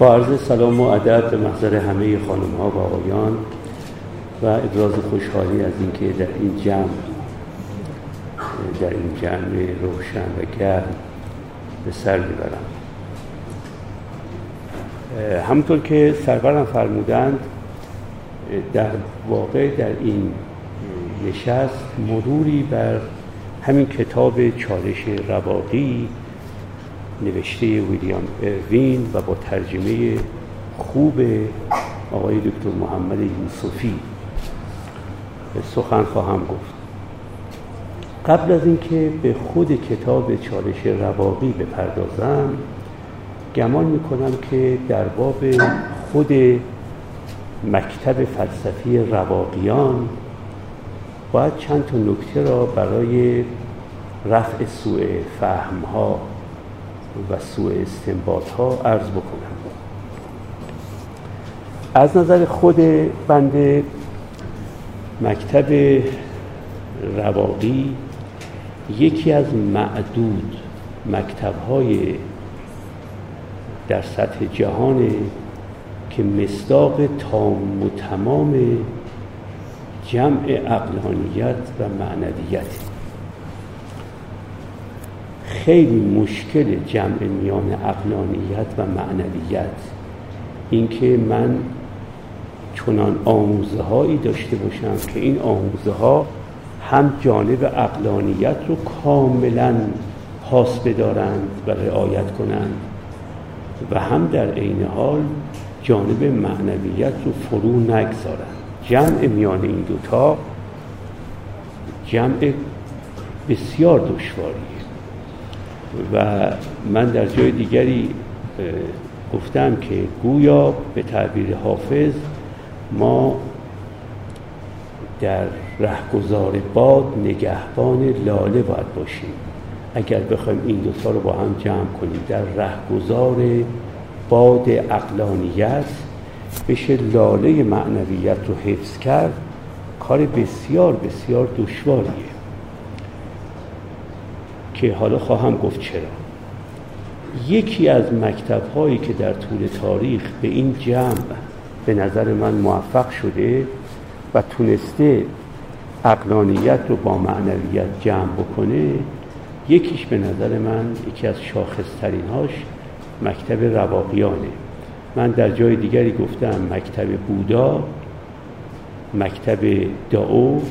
با عرض سلام و ادب به محضر همه خانم ها و آقایان و ابراز خوشحالی از اینکه در این جمع در این جمع روشن و گرم به سر می‌برم. همونطور که سرورم فرمودند در واقع در این نشست مروری بر همین کتاب چالش رواقی نوشته ویلیام اروین و با ترجمه خوب آقای دکتر محمد یوسفی. سخن خواهم گفت. قبل از اینکه به خود کتاب چالش رواقی بپردازم گمان می‌کنم که در باب خود مکتب فلسفی رواقیان باید چند تا نکته را برای رفع سوء فهم ها و سوء استنباط ها عرض بکنم. از نظر خود بنده مکتب رواقی یکی از معدود مکتب های در سطح جهان که مصداق تام و تمام جمع اقلانیت و معنویت. خیلی مشکل جمع میان اقلانیت و معنویت. اینکه من چنان آموزه هایی داشته باشم که این آموزه ها هم جانب اقلانیت رو کاملا پاس بدارند و رعایت کنند و هم در عین حال جانب معنویت رو فرو نگذارند. جمع میان این دوتا جمع بسیار دشواریه و من در جای دیگری گفتم که گویا به تعبیر حافظ ما در رهگذار باد نگهبان لاله باید باشیم. اگر بخوایم این دوتا رو با هم جمع کنیم در رهگذار باد اقلانیت بشه لاله معنویت رو حفظ کرد کار بسیار بسیار دشواریه. که حالا خواهم گفت چرا. یکی از مکتب هایی که در طول تاریخ به این جمع به نظر من موفق شده و تونسته اقلانیت رو با معنویت جمع بکنه یکیش به نظر من یکی از شاخصترین هاش مکتب رواقیانه. من در جای دیگری گفتم مکتب بودا مکتب داو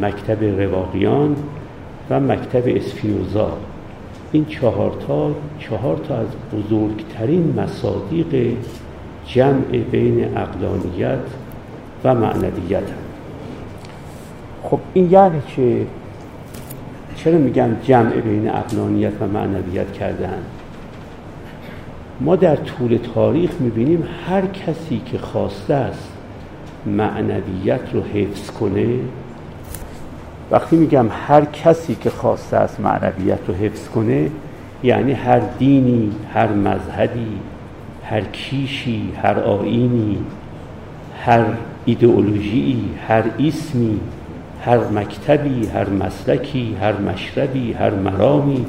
مکتب رواقیان و مکتب اسفینوزا این چهار تا چهار تا از بزرگترین مصادیق جمع بین اقلانیت و معنویت هم. خب این یعنی چه چرا میگم جمع بین اقلانیت و معنویت کردن ما در طول تاریخ می‌بینیم هر کسی که خواسته است معنویت رو حفظ کنه وقتی میگم هر کسی که خواسته است معنویت رو حفظ کنه یعنی هر دینی هر مذهبی هر کیشی هر آینی هر ایدئولوژی هر اسمی هر مکتبی هر مسلکی هر مشربی هر مرامی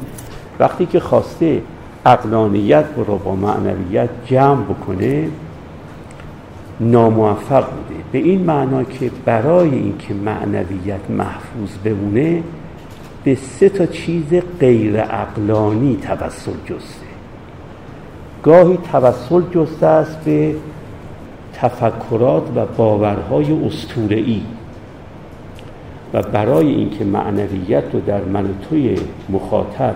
وقتی که خواسته اقلانیت رو با معنویت جمع بکنه ناموفق بوده به این معنا که برای اینکه معنویت محفوظ بمونه به سه تا چیز غیر اقلانی توسل جسته گاهی توسل جسته است به تفکرات و باورهای استورعی و برای اینکه معنویت رو در من توی مخاطب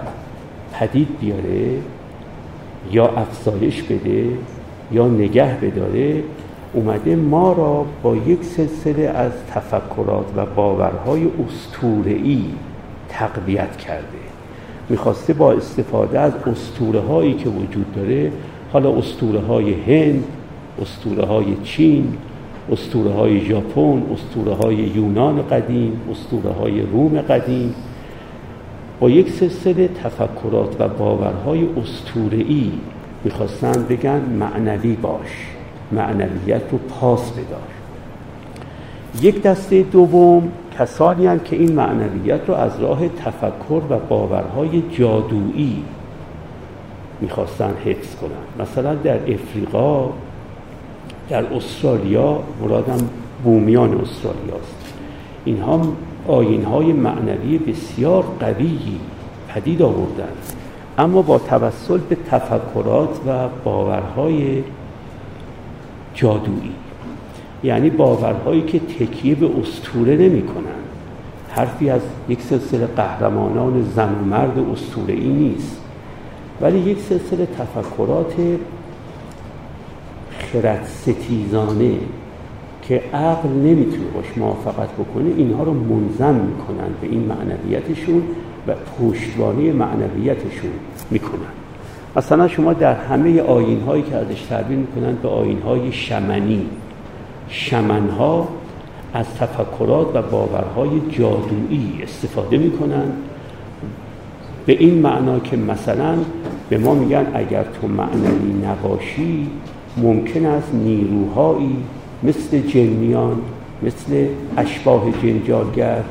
پدید بیاره یا افزایش بده یا نگه بداره اومده ما را با یک سلسله از تفکرات و باورهای استورعی تقویت کرده. می‌خواسته با استفاده از استوره هایی که وجود داره حالا استوره های هند استوره های چین استوره های ژاپن استوره های یونان قدیم استوره های روم قدیم با یک سلسله تفکرات و باورهای استورعی می‌خواستن بگن معنوی باش. معنویت رو پاس بدار. یک دسته دوم کسانی هم که این معنویت رو از راه تفکر و باورهای جادویی می‌خواستن حفظ کنن. مثلا در افریقا در استرالیا مرادم بومیان استرالیاست. اینها آین های معنوی بسیار قویی پدید آوردن. اما با توسل به تفکرات و باورهای جادویی. یعنی باورهایی که تکیه به استوره نمی کنن. حرفی از یک سلسله قهرمانان زن و مرد استوره ای نیست. ولی یک سلسله تفکرات خرد ستیزانه که عقل نمی‌تونه باش موافقت بکنه اینها رو منظم می‌کنن به این معنویتشون و پشتوانه معنویتشون می‌کنن مثلا شما در همه آین هایی که ازش تعبیر می‌کنن به آین های شمنی. شمنها از تفکرات و باورهای جادویی استفاده می‌کنن. به این معنا که مثلا به ما میگن اگر تو معنوی نباشی ممکن است نیروهایی مثل جنیان مثل اشباه جنجالگر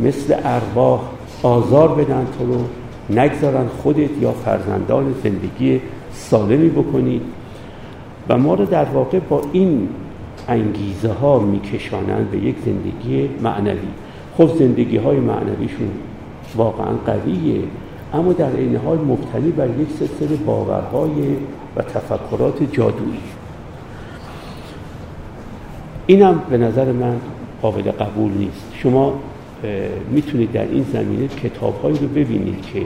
مثل ارواح آزار بدن تو رو. نگذارن خودت یا فرزندان زندگی سالمی بکنید. و ما رو در واقع با این انگیزه ها میکشانند به یک زندگی معنوی. خب زندگی های معنویشون واقعا قویه اما در این حال مبتنی بر یک سلسله باورهای و تفکرات جادویی. اینم به نظر من قابل قبول نیست. شما می‌تونید در این زمینه کتابهایی رو ببینید که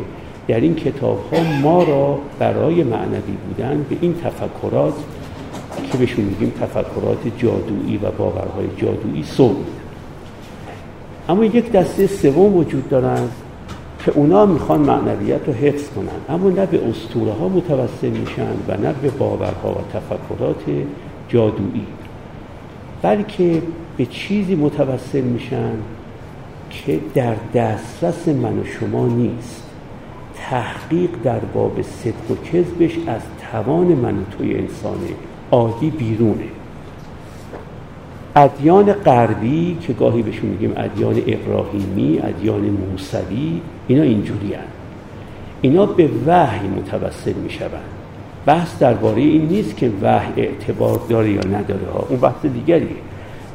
در این کتاب ها ما را برای معنوی بودن به این تفکرات که بهشون میگیم تفکرات جادویی و باورهای جادویی سوق اما یک دسته سوم وجود دارند که اونا می‌خوان معنویت رو حفظ کنن اما نه به اسطوره ها متوسل میشن و نه به باورها و تفکرات جادویی بلکه به چیزی متوسل میشن که در دسترس من و شما نیست. تحقیق در باب صدق و کذبش از توان من و توی انسان عادی بیرونه. ادیان غربی که گاهی بهشون میگیم ادیان ابراهیمی ادیان موسوی اینا اینجوری هن. اینا به وحی متوسل می‌شوند. بحث درباره این نیست که وحی اعتبار داره یا نداره ها. اون بحث دیگریه.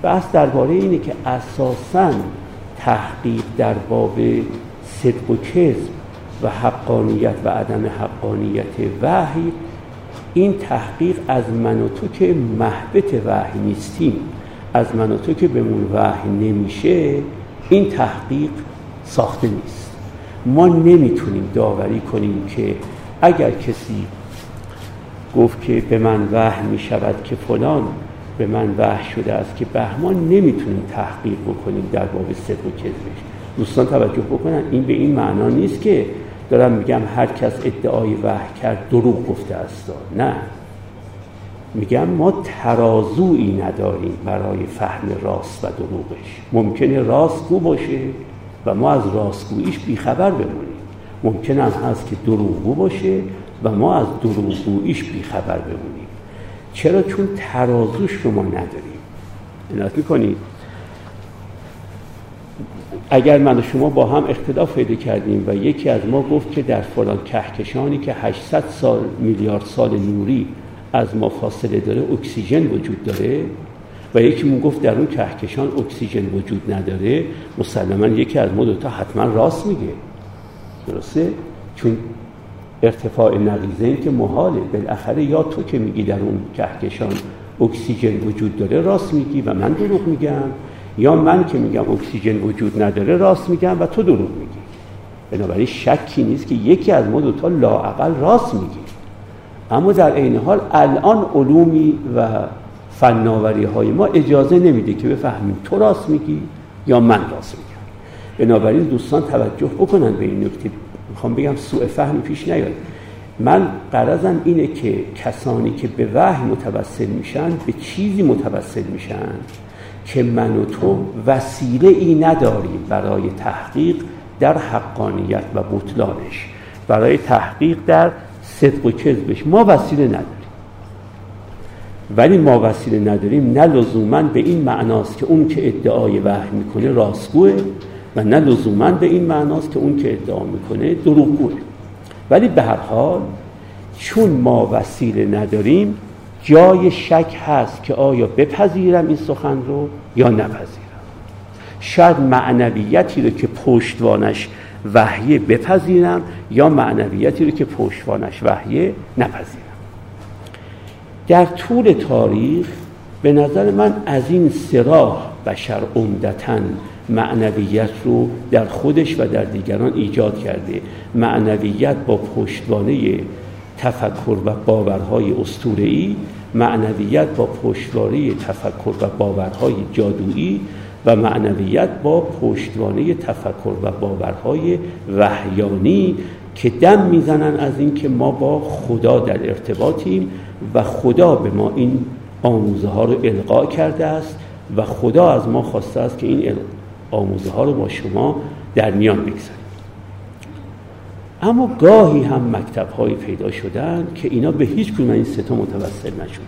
بحث درباره اینه که اساسا تحقیق در باب صدق و کذب و حقانیت و عدم حقانیت وحی. این تحقیق از من و تو که محبت وحی نیستیم. از من و تو که بهمون وحی نمیشه این تحقیق ساخته نیست. ما نمی‌تونیم داوری کنیم که اگر کسی گفت که به من وحی می‌شود که فلان به من وحی شده است که بهمان نمی‌تونیم تحقیق بکنیم در باب صدق و کذبش. دوستان توجه بکنن این به این معنا نیست که دارم میگم هر کس ادعای وحی کرد دروغ گفته است. نه. میگم ما ترازویی نداریم برای فهم راست و دروغش. ممکنه راستگو باشه و ما از راستگوییش بیخبر بمونیم. ممکن هم هست که دروغگو باشه و ما از دروغگوییش بیخبر بمونیم. چرا؟ چون ترازوش رو ما نداریم عنایت می‌کنید اگر من و شما با هم اختلاف پیدا کردیم و یکی از ما گفت که در فلان کهکشانی که 800 سال میلیارد سال نوری از ما فاصله داره اکسیژن وجود داره و یکی مون گفت در اون کهکشان اکسیژن وجود نداره مسلما یکی از ما دوتا حتما راست میگه. درسته؟ چون ارتفاع نقیزه این که محاله بالاخره یا تو که میگی در اون کهکشان اکسیژن وجود داره راست میگی و من دروغ میگم. یا من که میگم اکسیژن وجود نداره راست میگم و تو دروغ میگی. بنابراین شکی نیست که یکی از ما دوتا لاعقل راست میگی اما در عین حال الان علومی و فناوری های ما اجازه نمیده که بفهمیم تو راست میگی یا من راست میگم. بنابراین دوستان توجه بکنن به این نکته. می‌خوام بگم سوء فهمی پیش نیاد. من قرضم اینه که کسانی که به وحی متوسل میشن به چیزی متوسل میشن که من و تو وسیله ای نداریم برای تحقیق در حقانیت و بطلانش. برای تحقیق در صدق و کذبش. ما وسیله نداریم. ولی ما وسیله نداریم نه لزوما به این معناست که اون که ادعای وحی می‌کنه راستگوه و نه لزوما به این معناست که اون که ادعا می‌کنه دروغگوه ولی به هر حال چون ما وسیله نداریم جای شک هست که آیا بپذیرم این سخن رو یا نپذیرم. شاید معنویتی رو که پشتوانش وحیه بپذیرم یا معنویتی رو که پشتوانش وحیه نپذیرم. در طول تاریخ به نظر من از این سراح بشر عمدتا معنویت رو در خودش و در دیگران ایجاد کرده. معنویت با پشتوانه تفکر و باورهای اسطوره‌ای معنویت با پشتوانه تفکر و باورهای جادویی و معنویت با پشتوانه تفکر و باورهای وحیانی که دم می‌زنن از اینکه ما با خدا در ارتباطیم و خدا به ما این آموزه ها رو القا کرده است و خدا از ما خواسته است که این آموزه ها رو با شما در میان بگذاریم اما گاهی هم مکتب هایی پیدا شدن که اینا به هیچ گونه این ستا متوسل نشدن.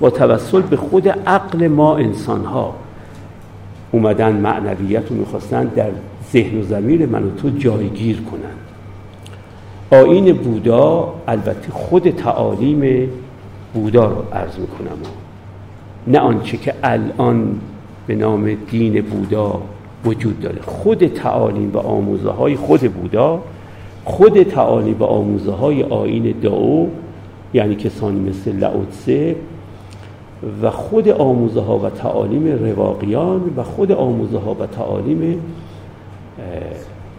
با توسل به خود عقل ما انسان ها اومدن معنویت رو می‌خواستن در ذهن و زمیر من و تو جایگیر کنند آین بودا البته خود تعالیم بودا رو عرض می‌کنم. نه آنچه که الان به نام دین بودا وجود داره. خود تعالیم و آموزه های خود بودا خود تعالیم و آموزه های آین داو یعنی کسانی مثل لعوتسه و خود آموزه ها و تعالیم رواقیان و خود آموزه ها و تعالیم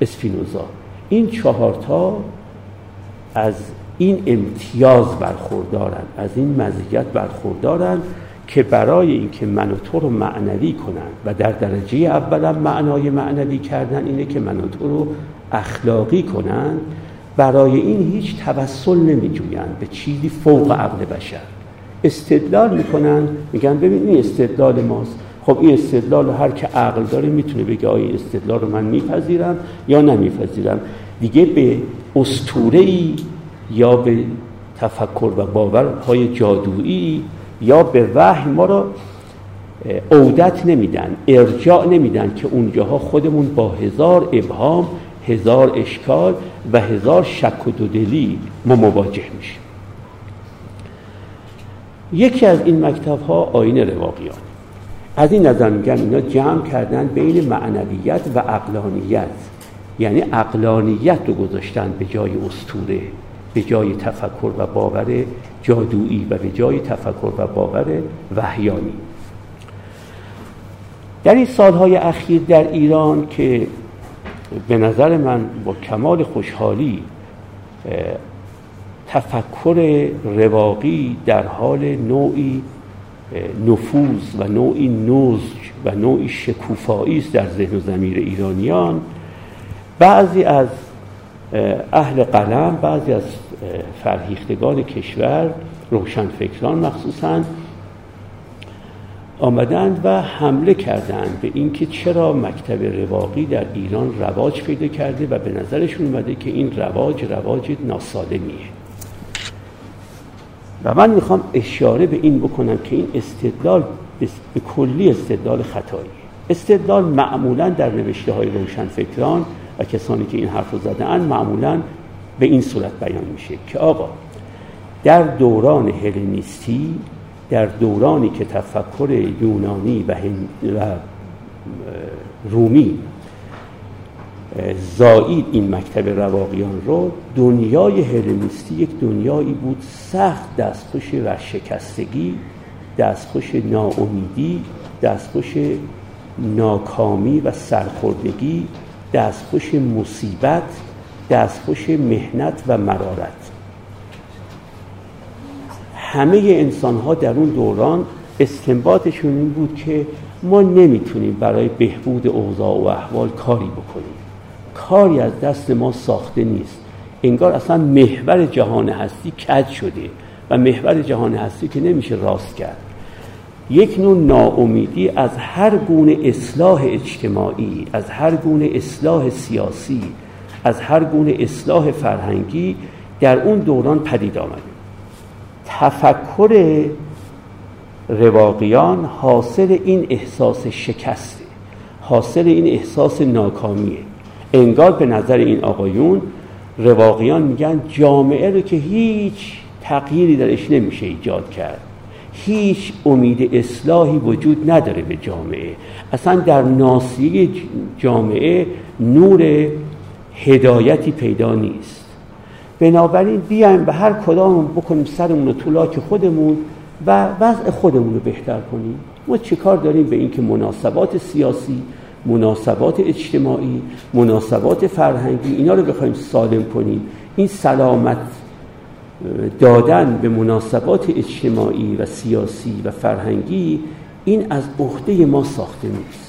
اسپینوزا. این چهارتا از این امتیاز برخوردارن از این مزیت برخوردارن که برای اینکه من و تو رو معنوی کنن و در درجه اولا معنای معنوی کردن اینه که من و تو رو اخلاقی کنن برای این هیچ توسل نمی به چیزی فوق عقل بشر. استدلال می‌کنن میگن ببین این استدلال ماست. خب این استدلال هر که عقل داره می‌تونه بگه آیا این استدلال رو من میپذیرم یا نمیپذیرم. دیگه به استوره یا به تفکر و باورهای جادویی یا به وحی ما رو عودت نمیدن ارجاع نمیدن که اونجاها خودمون با هزار ابهام هزار اشکال و هزار شک و دودلی ما مواجه میشیم. یکی از این مکتب ها آین رواقیان. از این نظر میگن اینا جمع کردن بین معنویت و اقلانیت یعنی اقلانیت رو گذاشتن به جای استوره به جای تفکر و باور جادویی و به جای تفکر و باور وحیانی. در این سالهای اخیر در ایران که به نظر من با کمال خوشحالی تفکر رواقی در حال نوعی نفوذ و نوعی نزج و نوعی شکوفایی است در ذهن و زمیر ایرانیان. بعضی از اهل قلم بعضی از فرهیختگان کشور روشنفکران مخصوصا آمدند و حمله کردند به اینکه چرا مکتب رواقی در ایران رواج پیدا کرده و به نظرشون اومده که این رواج رواج ناسالمیه. و من می‌خوام اشاره به این بکنم که این استدلال به کلی استدلال خطایی. استدلال معمولا در نوشته های روشنفکران و کسانی که این حرف رو زدن معمولا به این صورت بیان میشه که آقا در دوران هلنیستی در دورانی که تفکر یونانی و, و رومی زایید این مکتب رواقیان رو دنیای هلنیستی یک دنیایی بود سخت دستخوش ورشکستگی دستخوش ناامیدی دستخوش ناکامی و سرخوردگی دستخوش مصیبت دستخوش مهنت و مرارت. همه انسان ها در اون دوران استنباطشون این بود که ما نمی‌تونیم برای بهبود اوضاع و احوال کاری بکنیم. کاری از دست ما ساخته نیست. انگار اصلا محور جهان هستی کج شده و محور جهان هستی که نمیشه راست کرد. یک نوع ناامیدی از هر گونه اصلاح اجتماعی از هر گونه اصلاح سیاسی از هر گونه اصلاح فرهنگی در اون دوران پدید آمده تفکر رواقیان حاصل این احساس شکسته حاصل این احساس ناکامیه. انگار به نظر این آقایون رواقیان میگن جامعه رو که هیچ تغییری درش نمیشه ایجاد کرد. هیچ امید اصلاحی وجود نداره به جامعه. اصلا در ناسیه جامعه نور هدایتی پیدا نیست. بنابراین بیایم به هر کدام بکنیم سرمون و طولاک خودمون و وضع خودمون رو بهتر کنیم. ما چه کار داریم به اینکه مناسبات سیاسی مناسبات اجتماعی مناسبات فرهنگی اینا رو بخوایم سالم کنیم. این سلامت دادن به مناسبات اجتماعی و سیاسی و فرهنگی این از عهده ما ساخته نیست.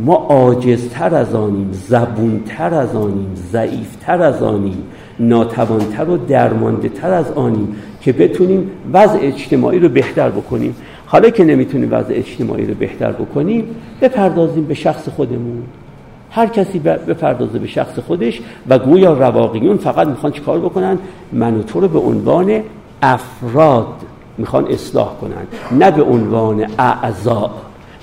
ما عاجزتر از آنیم زبونتر از آنیم ضعیفتر از آنیم ناتوانتر و درمانده تر از آنیم که بتونیم وضع اجتماعی رو بهتر بکنیم. حالا که نمی‌تونیم وضع اجتماعی رو بهتر بکنیم بپردازیم به شخص خودمون. هر کسی بپردازه به شخص خودش و گویا رواقیون فقط می‌خوان چیکار بکنن؟ من و تو رو به عنوان افراد می‌خوان اصلاح کنن نه به عنوان اعضا.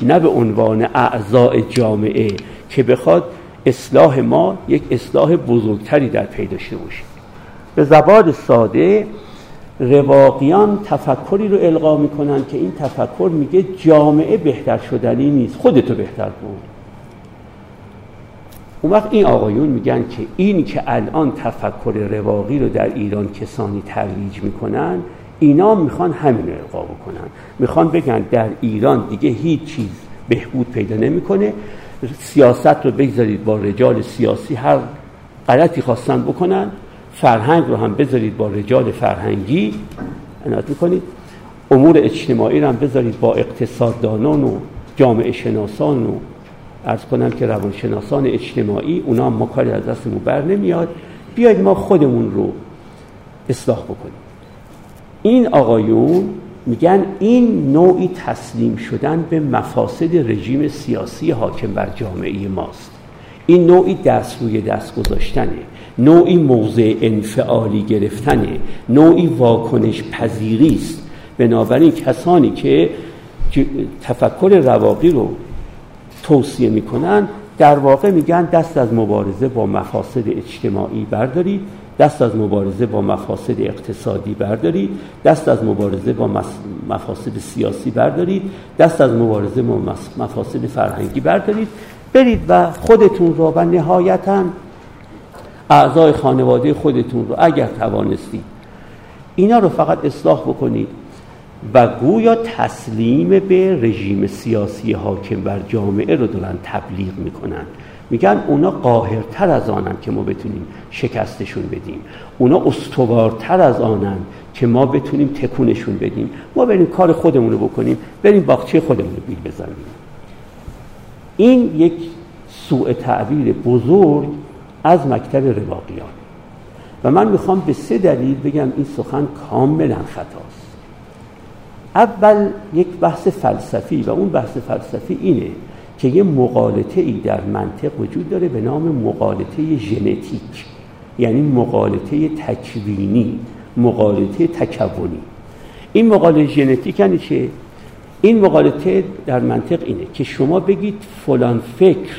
نه به عنوان اعضاء جامعه که بخواد اصلاح ما یک اصلاح بزرگتری در پی داشته باشه. به زبان ساده رواقیان تفکری رو القا می‌کنن که این تفکر میگه جامعه بهتر شدنی نیست خودتو بهتر کن. اون وقت این آقایون میگن که این که الان تفکر رواقی رو در ایران کسانی ترویج می‌کنن اینا می‌خوان همین رو القا بکنن. می‌خوان بگن در ایران دیگه هیچ چیز بهبود پیدا نمی‌کنه. سیاست رو بگذارید با رجال سیاسی هر غلطی خواستن بکنن فرهنگ رو هم بذارید با رجال فرهنگی. عنایت می‌کنید. امور اجتماعی رو هم بذارید با اقتصاددانان و جامعه شناسان و ارز کنم که روانشناسان اجتماعی اونا هم ما کاری از دستمون بر نمیاد. بیاید ما خودمون رو اصلاح بکنیم. این آقایون میگن این نوعی تسلیم شدن به مفاسد رژیم سیاسی حاکم بر جامعه ماست. این نوعی دست روی دست گذاشتنه. نوعی موضع انفعالی گرفتنه. نوعی واکنش پذیری است. بنابراین کسانی که تفکر رواقی رو توصیه می‌کنن در واقع میگن دست از مبارزه با مفاسد اجتماعی بردارید. دست از مبارزه با مفاسد اقتصادی بردارید دست از مبارزه با مفاسد سیاسی بردارید دست از مبارزه با مفاسد فرهنگی بردارید. برید و خودتون رو و نهایتا اعضای خانواده خودتون رو اگر توانستید. اینا رو فقط اصلاح بکنید و گویا تسلیم به رژیم سیاسی حاکم بر جامعه رو دارن تبلیغ می‌کنن. میگن اونا قاهرتر از آنن که ما بتونیم شکستشون بدیم. اونا استوارتر از آنن که ما بتونیم تکونشون بدیم. ما بریم کار خودمون رو بکنیم بریم باغچه خودمون رو بیل بزنیم. این یک سوء تعبیر بزرگ از مکتب رواقیان. و من می‌خوام به سه دلیل بگم این سخن کاملا خطاست. اول یک بحث فلسفی و اون بحث فلسفی اینه که یه مقالطه ای در منطق وجود داره به نام مقالطه ژنتیک. یعنی مقالطه تکوینی مقالطه تکونی. این مقالطه ژنتیک یعنی چه؟ این مقالطه در منطق اینه که شما بگید فلان فکر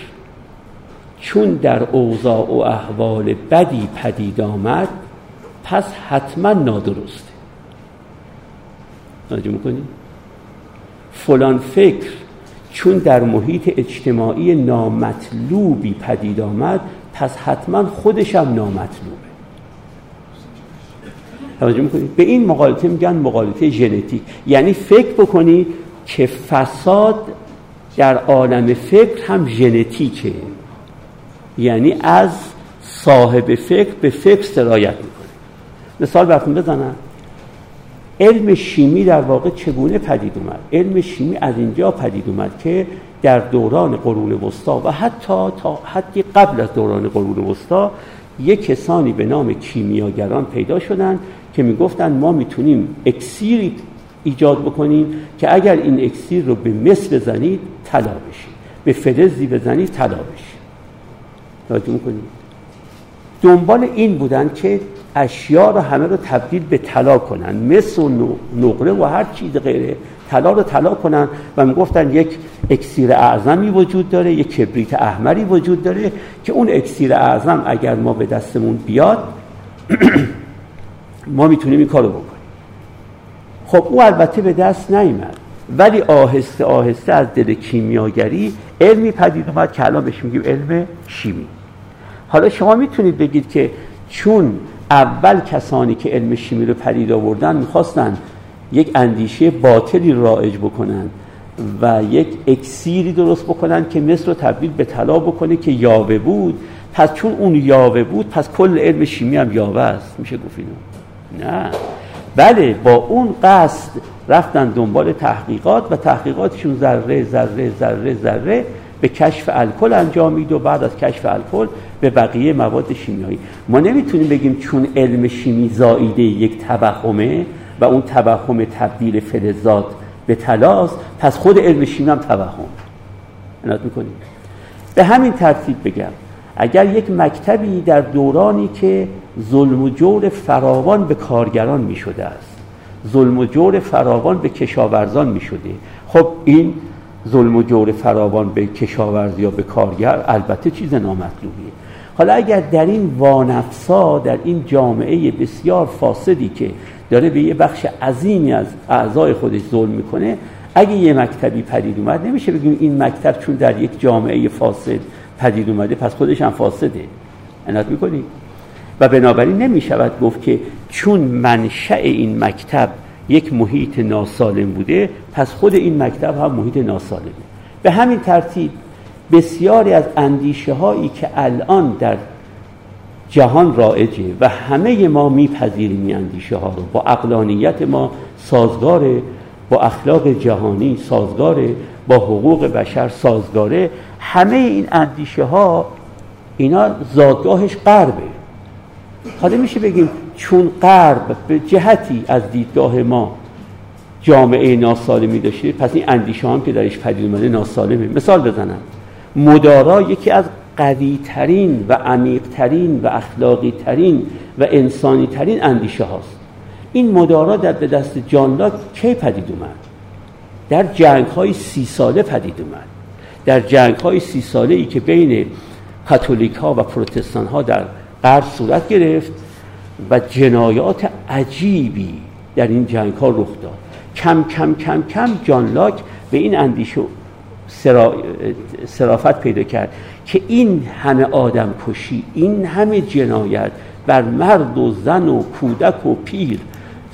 چون در اوضاع و احوال بدی پدید آمد پس حتما نادرسته. توجه می‌کنید فلان فکر چون در محیط اجتماعی نامطلوبی پدید آمد پس حتما خودش هم نامطلوبه. توجه می‌کنید به این مقالطه میگن مقالطه ژنتیک. یعنی فکر بکنید که فساد در عالم فکر هم ژنتیکه. یعنی از صاحب فکر به فکر سرایت می‌کنه. مثال براتون بزنم. علم شیمی در واقع چگونه پدید اومد؟ علم شیمی از اینجا پدید اومد که در دوران قرون وسطا و حتی تا حدی قبل از دوران قرون وسطا یک کسانی به نام کیمیاگران پیدا شدن که می‌گفتن ما می‌تونیم اکسیری ایجاد بکنیم که اگر این اکسیر رو به مس بزنید طلا بشید. به فلزی بزنید طلا بشید. دنبال این بودن که اشیا رو همه رو تبدیل به طلا کنن. مس و نقره و هر چیز غیره. طلا رو طلا کنن و می‌گفتن یک اکسیر اعظمی وجود داره یک کبریت احمری وجود داره که اون اکسیر اعظم اگر ما به دستمون بیاد ما می‌تونیم این کارو بکنیم. خب او البته به دست نیامد ولی آهسته آهسته از دل کیمیاگری علمی پدید اومد که الان بهش میگیم علم شیمی. حالا شما می‌تونید بگید که چون اول کسانی که علم شیمی رو پدید آوردن می‌خواستن یک اندیشه باطلی رایج بکنن و یک اکسیری درست بکنن که مثل رو تبدیل به طلا بکنه که یاوه بود. پس چون اون یاوه بود پس کل علم شیمی هم یاوه است. میشه گفت نه. بله با اون قصد رفتن دنبال تحقیقات و تحقیقاتشون ذره ذره ذره ذره به کشف الکل انجامید و بعد از کشف الکل به بقیه مواد شیمیایی. ما نمی‌تونیم بگیم چون علم شیمی زاییده یک توهمه و اون توهم تبدیل فلزات به تلاست پس خود علم شیمی هم توهم. عنایت می‌کنیم. به همین ترتیب بگم اگر یک مکتبی در دورانی که ظلم و جور فراوان به کارگران می شده است ظلم و جور فراوان به کشاورزان می شده خب این ظلم و جور فراوان به کشاورز یا به کارگر البته چیز نامطلوبیه. حالا اگر در این وانفسا در این جامعه بسیار فاسدی که داره به یه بخش عظیمی از اعضای خودش ظلم می‌کنه اگه یه مکتبی پدید اومد نمیشه بگیم این مکتب چون در یک جامعه فاسد پدید اومده پس خودش هم فاسده. عنایت می‌کنی؟ و بنابراین نمی شود گفت که چون منشأ این مکتب یک محیط ناسالم بوده پس خود این مکتب هم محیط ناسالمه. به همین ترتیب بسیاری از اندیشه هایی که الان در جهان رائجه و همه ما میپذیریم این اندیشه ها رو با اقلانیت ما سازگاره با اخلاق جهانی سازگاره با حقوق بشر سازگاره همه این اندیشه ها اینا زادگاهش قربه حالا میشه بگیم چون غرب به جهتی از دیدگاه ما جامعه ناسالمی داشته پس این اندیشه هم که درش پدید اومده ناسالمه. مثال بزنم. مدارا یکی از قوی ترین و عمیق ترین و اخلاقی ترین و انسانی ترین اندیشه هاست. این مدارا در به دست جان کی پدید اومد؟ در جنگ های سی ساله پدید اومد. در جنگ های سی ساله ای که بین کاتولیک ها و پروتستان ها در غرب صورت گرفت و جنایات عجیبی در این جنگ ها رخ داد. کم کم کم کم جان لاک به این اندیشه سرافت پیدا کرد که این همه آدم کشی این همه جنایت بر مرد و زن و کودک و پیر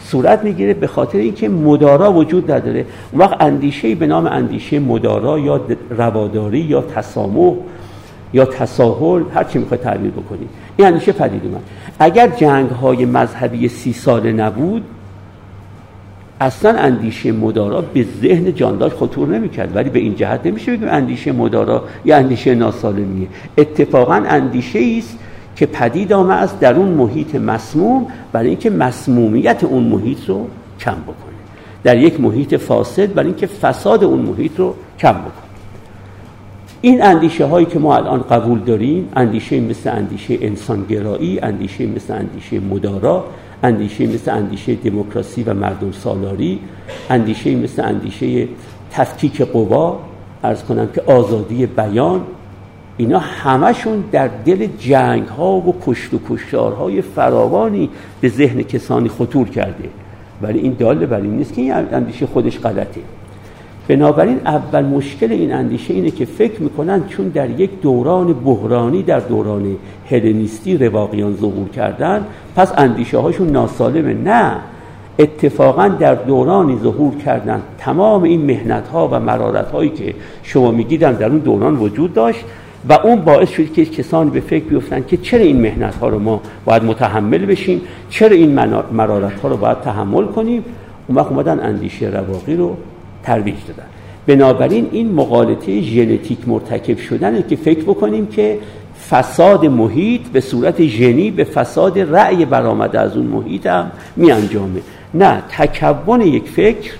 صورت می‌گیره به خاطر اینکه مدارا وجود نداره. اون وقت اندیشه به نام اندیشه مدارا یا رواداری یا تسامح یا تساهل هر چی می‌خواد تعبیر بکنید این اندیشه پدید اومد. اگر جنگ های مذهبی سی ساله نبود اصلا اندیشه مدارا به ذهن جانداش خطور نمی‌کرد. ولی به این جهت نمیشه بگیم اندیشه مدارا یا اندیشه ناسالمیه. اتفاقا اندیشه است که پدید آمده است در اون محیط مسموم برای اینکه مسمومیت اون محیط رو کم بکنه. در یک محیط فاسد برای اینکه فساد اون محیط رو کم بکنه. این اندیشه هایی که ما الان قبول داریم اندیشه مثل اندیشه انسانگرایی اندیشه مثل اندیشه مدارا اندیشه مثل اندیشه دموکراسی و مردم سالاری اندیشه مثل اندیشه تفکیک قوا ارز کنم که آزادی بیان اینا همشون در دل جنگ ها و کشت و کشتارهای فراوانی به ذهن کسانی خطور کرده. ولی این داله بر این نیست که این اندیشه خودش غلطه. بنابراین اول مشکل این اندیشه اینه که فکر می‌کنن چون در یک دوران بحرانی در دوران هلنیستی رواقیان ظهور کردن پس اندیشه هاشون ناسالمه. نه اتفاقا در دورانی ظهور کردن تمام این مهنت ها و مرارت هایی که شما میگیدن در اون دوران وجود داشت و اون باعث شد که کسانی به فکر بیفتن که چرا این مهنت ها رو ما باید متحمل بشیم چرا این مرارت ها رو باید تحمل کنیم. اون وقت اومدن اندیشه رواقی رو ترویج دادن. بنابراین این مقالطه ژنتیک مرتکب شدنه که فکر بکنیم که فساد محیط به صورت ژنی به فساد رأی برآمده از اون محیط هم می انجامه نه تکون یک فکر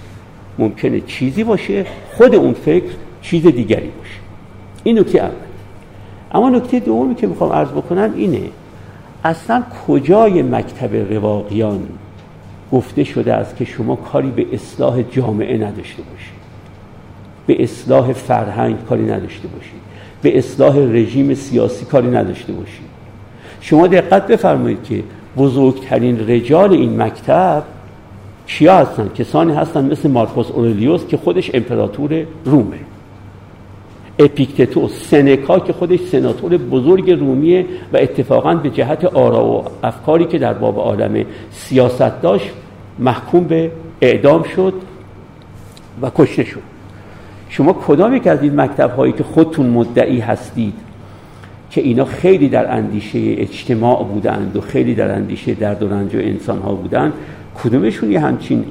ممکنه چیزی باشه خود اون فکر چیز دیگری باشه. این نکته اول. اما نکته دومی که می‌خوام عرض بکنم اینه اصلا کجای مکتب رواقیان گفته شده است که شما کاری به اصلاح جامعه نداشته باشید. به اصلاح فرهنگ کاری نداشته باشید. به اصلاح رژیم سیاسی کاری نداشته باشید. شما دقت بفرمایید که بزرگترین رجال این مکتب کیا هستن؟ کسانی هستن مثل مارکوس اورلیوس که خودش امپراتور رومه. اپیکتتوس سنکا که خودش سناتور بزرگ رومیه و اتفاقا به جهت آرا و افکاری که در باب عالم سیاست داشت محکوم به اعدام شد و کشته شد. شما کدام یک از این مکتب هایی که خودتون مدعی هستید که اینا خیلی در اندیشه اجتماع بودند و خیلی در اندیشه درد و رنج و انسان ها بودند کدومشون یه همچین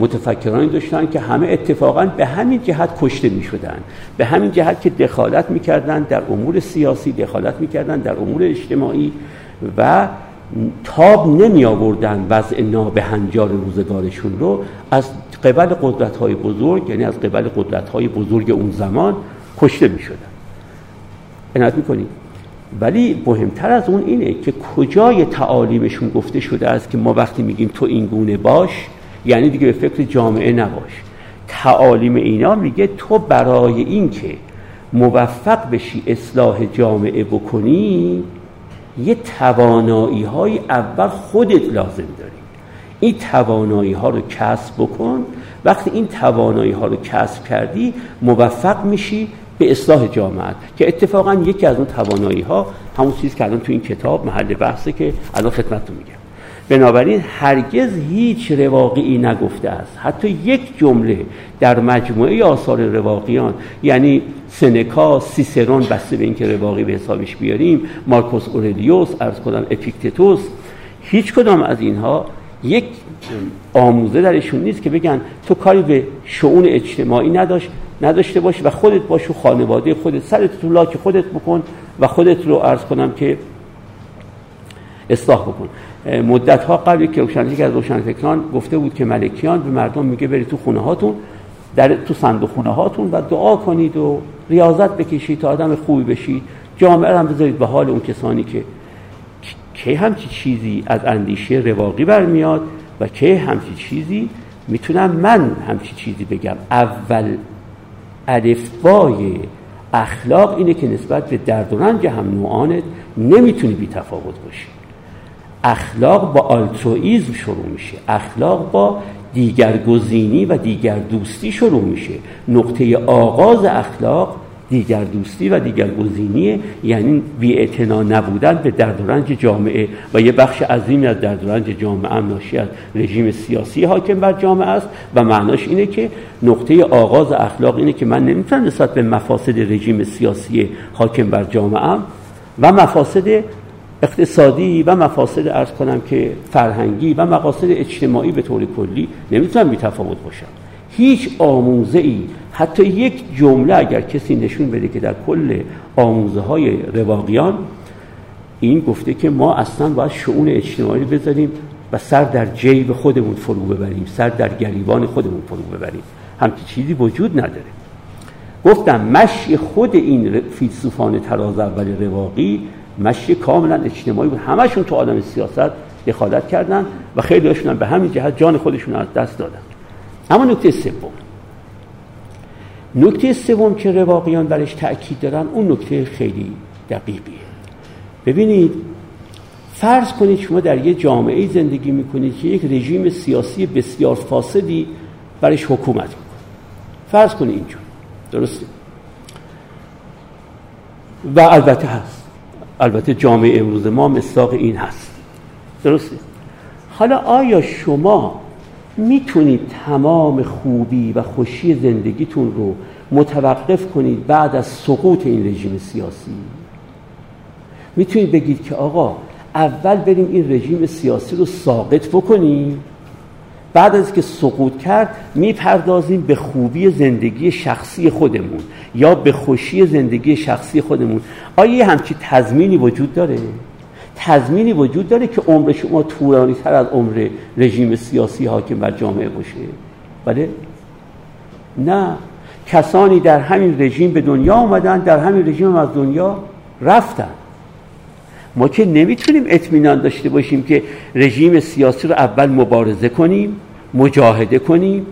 متفکرانی داشتن که همه اتفاقا به همین جهت کشته می شدن به همین جهت که دخالت می کردن در امور سیاسی دخالت می کردن در امور اجتماعی و تاب نمی آوردن وضع نابهنجار روزگارشون رو. از قبل قدرت های بزرگ یعنی از قبل قدرت های بزرگ اون زمان کشته می شدن عنایت می ولی مهمتر از اون اینه که کجای تعالیمشون گفته شده است که ما وقتی میگیم تو این گونه باش یعنی دیگه به فکر جامعه نباش. تعالیم اینا میگه تو برای اینکه موفق بشی اصلاح جامعه بکنی یه توانایی های اول خودت لازم داری. این توانایی ها رو کسب بکن. وقتی این توانایی ها رو کسب کردی موفق میشی به اصلاح جامعه. که اتفاقا یکی از اون توانایی ها همون چیز که الان تو این کتاب محل بحثه که الان خدمتتون میگم. بنابراین هرگز هیچ رواقی نگفته است. حتی یک جمله در مجموعه آثار رواقیان یعنی سنکا سیسرون بسته به اینکه رواقی به حسابش بیاریم مارکوس اورلیوس ارز کنم اپیکتتوس هیچ کدام از اینها یک آموزه درشون نیست که بگن تو کاری به شعون اجتماعی نداشت نداشته باش و خودت باش و خانواده خودت سرت تو لاک خودت بکن و خودت رو عرض کنم که اصلاح بکن. مدت ها قبل که روشن از روشنفکران گفته بود که ملکیان به مردم میگه برید تو خونه هاتون در تو صندوق خونه هاتون و دعا کنید و ریاضت بکشید تا آدم خوبی بشید. جامعه هم بذارید به حال اون کسانی که که همچی چیزی از اندیشه رواقی برمیاد و که همچی چیزی می‌تونم من همچی چیزی بگم. اول الفبای اخلاق اینه که نسبت به درد و رنج هم نوعانت نمی‌تونی بی تفاوت باشی. اخلاق با آلترویزم شروع میشه. اخلاق با دیگرگزینی و دیگر دوستی شروع میشه. نقطه آغاز اخلاق دیگر دوستی و دیگر گزینی یعنی بی نبودن به درد و رنج جامعه و یه بخش عظیمی از درد و رنج جامعه هم ناشی از رژیم سیاسی حاکم بر جامعه است و معناش اینه که نقطه آغاز اخلاق اینه که من نمی‌تونم نسبت به مفاسد رژیم سیاسی حاکم بر جامعه و مفاسد اقتصادی و مفاسد ارز کنم که فرهنگی و مقاصد اجتماعی به طور کلی نمی‌تونم بی تفاوت باشم. هیچ آموزه ای حتی یک جمله اگر کسی نشون بده که در کل آموزه های رواقیان این گفته که ما اصلا باید شعون اجتماعی بذاریم و سر در جیب خودمون فرو ببریم سر در گریبان خودمون فرو ببریم. همچی چیزی وجود نداره. گفتم مشی خود این فیلسوفان تراز اول رواقی مشی کاملا اجتماعی بود. همشون تو آدم سیاست دخالت کردن و خیلی هاشون به همین جهت جان خودشون از دست دادن. اما نکته سوم. نکته سوم که رواقیان برش تأکید دارن اون نکته خیلی دقیقیه. ببینید فرض کنید شما در یه جامعه زندگی می‌کنید که یک رژیم سیاسی بسیار فاسدی برش حکومت می‌کنه. فرض کنید اینجور درسته؟ و البته هست. البته جامعه امروز ما مصداق این هست. درسته؟ حالا آیا شما می‌تونید تمام خوبی و خوشی زندگیتون رو متوقف کنید بعد از سقوط این رژیم سیاسی؟ می‌تونید بگید که آقا اول بریم این رژیم سیاسی رو ساقط بکنیم بعد از که سقوط کرد می‌پردازیم به خوبی زندگی شخصی خودمون یا به خوشی زندگی شخصی خودمون. آیا همچی تضمینی وجود داره؟ تضمینی وجود داره که عمر شما طولانی تر از عمر رژیم سیاسی حاکم بر جامعه باشه. بله؟ نه. کسانی در همین رژیم به دنیا آمدن در همین رژیم از دنیا رفتن. ما که نمی‌تونیم اطمینان داشته باشیم که رژیم سیاسی رو اول مبارزه کنیم مجاهده کنیم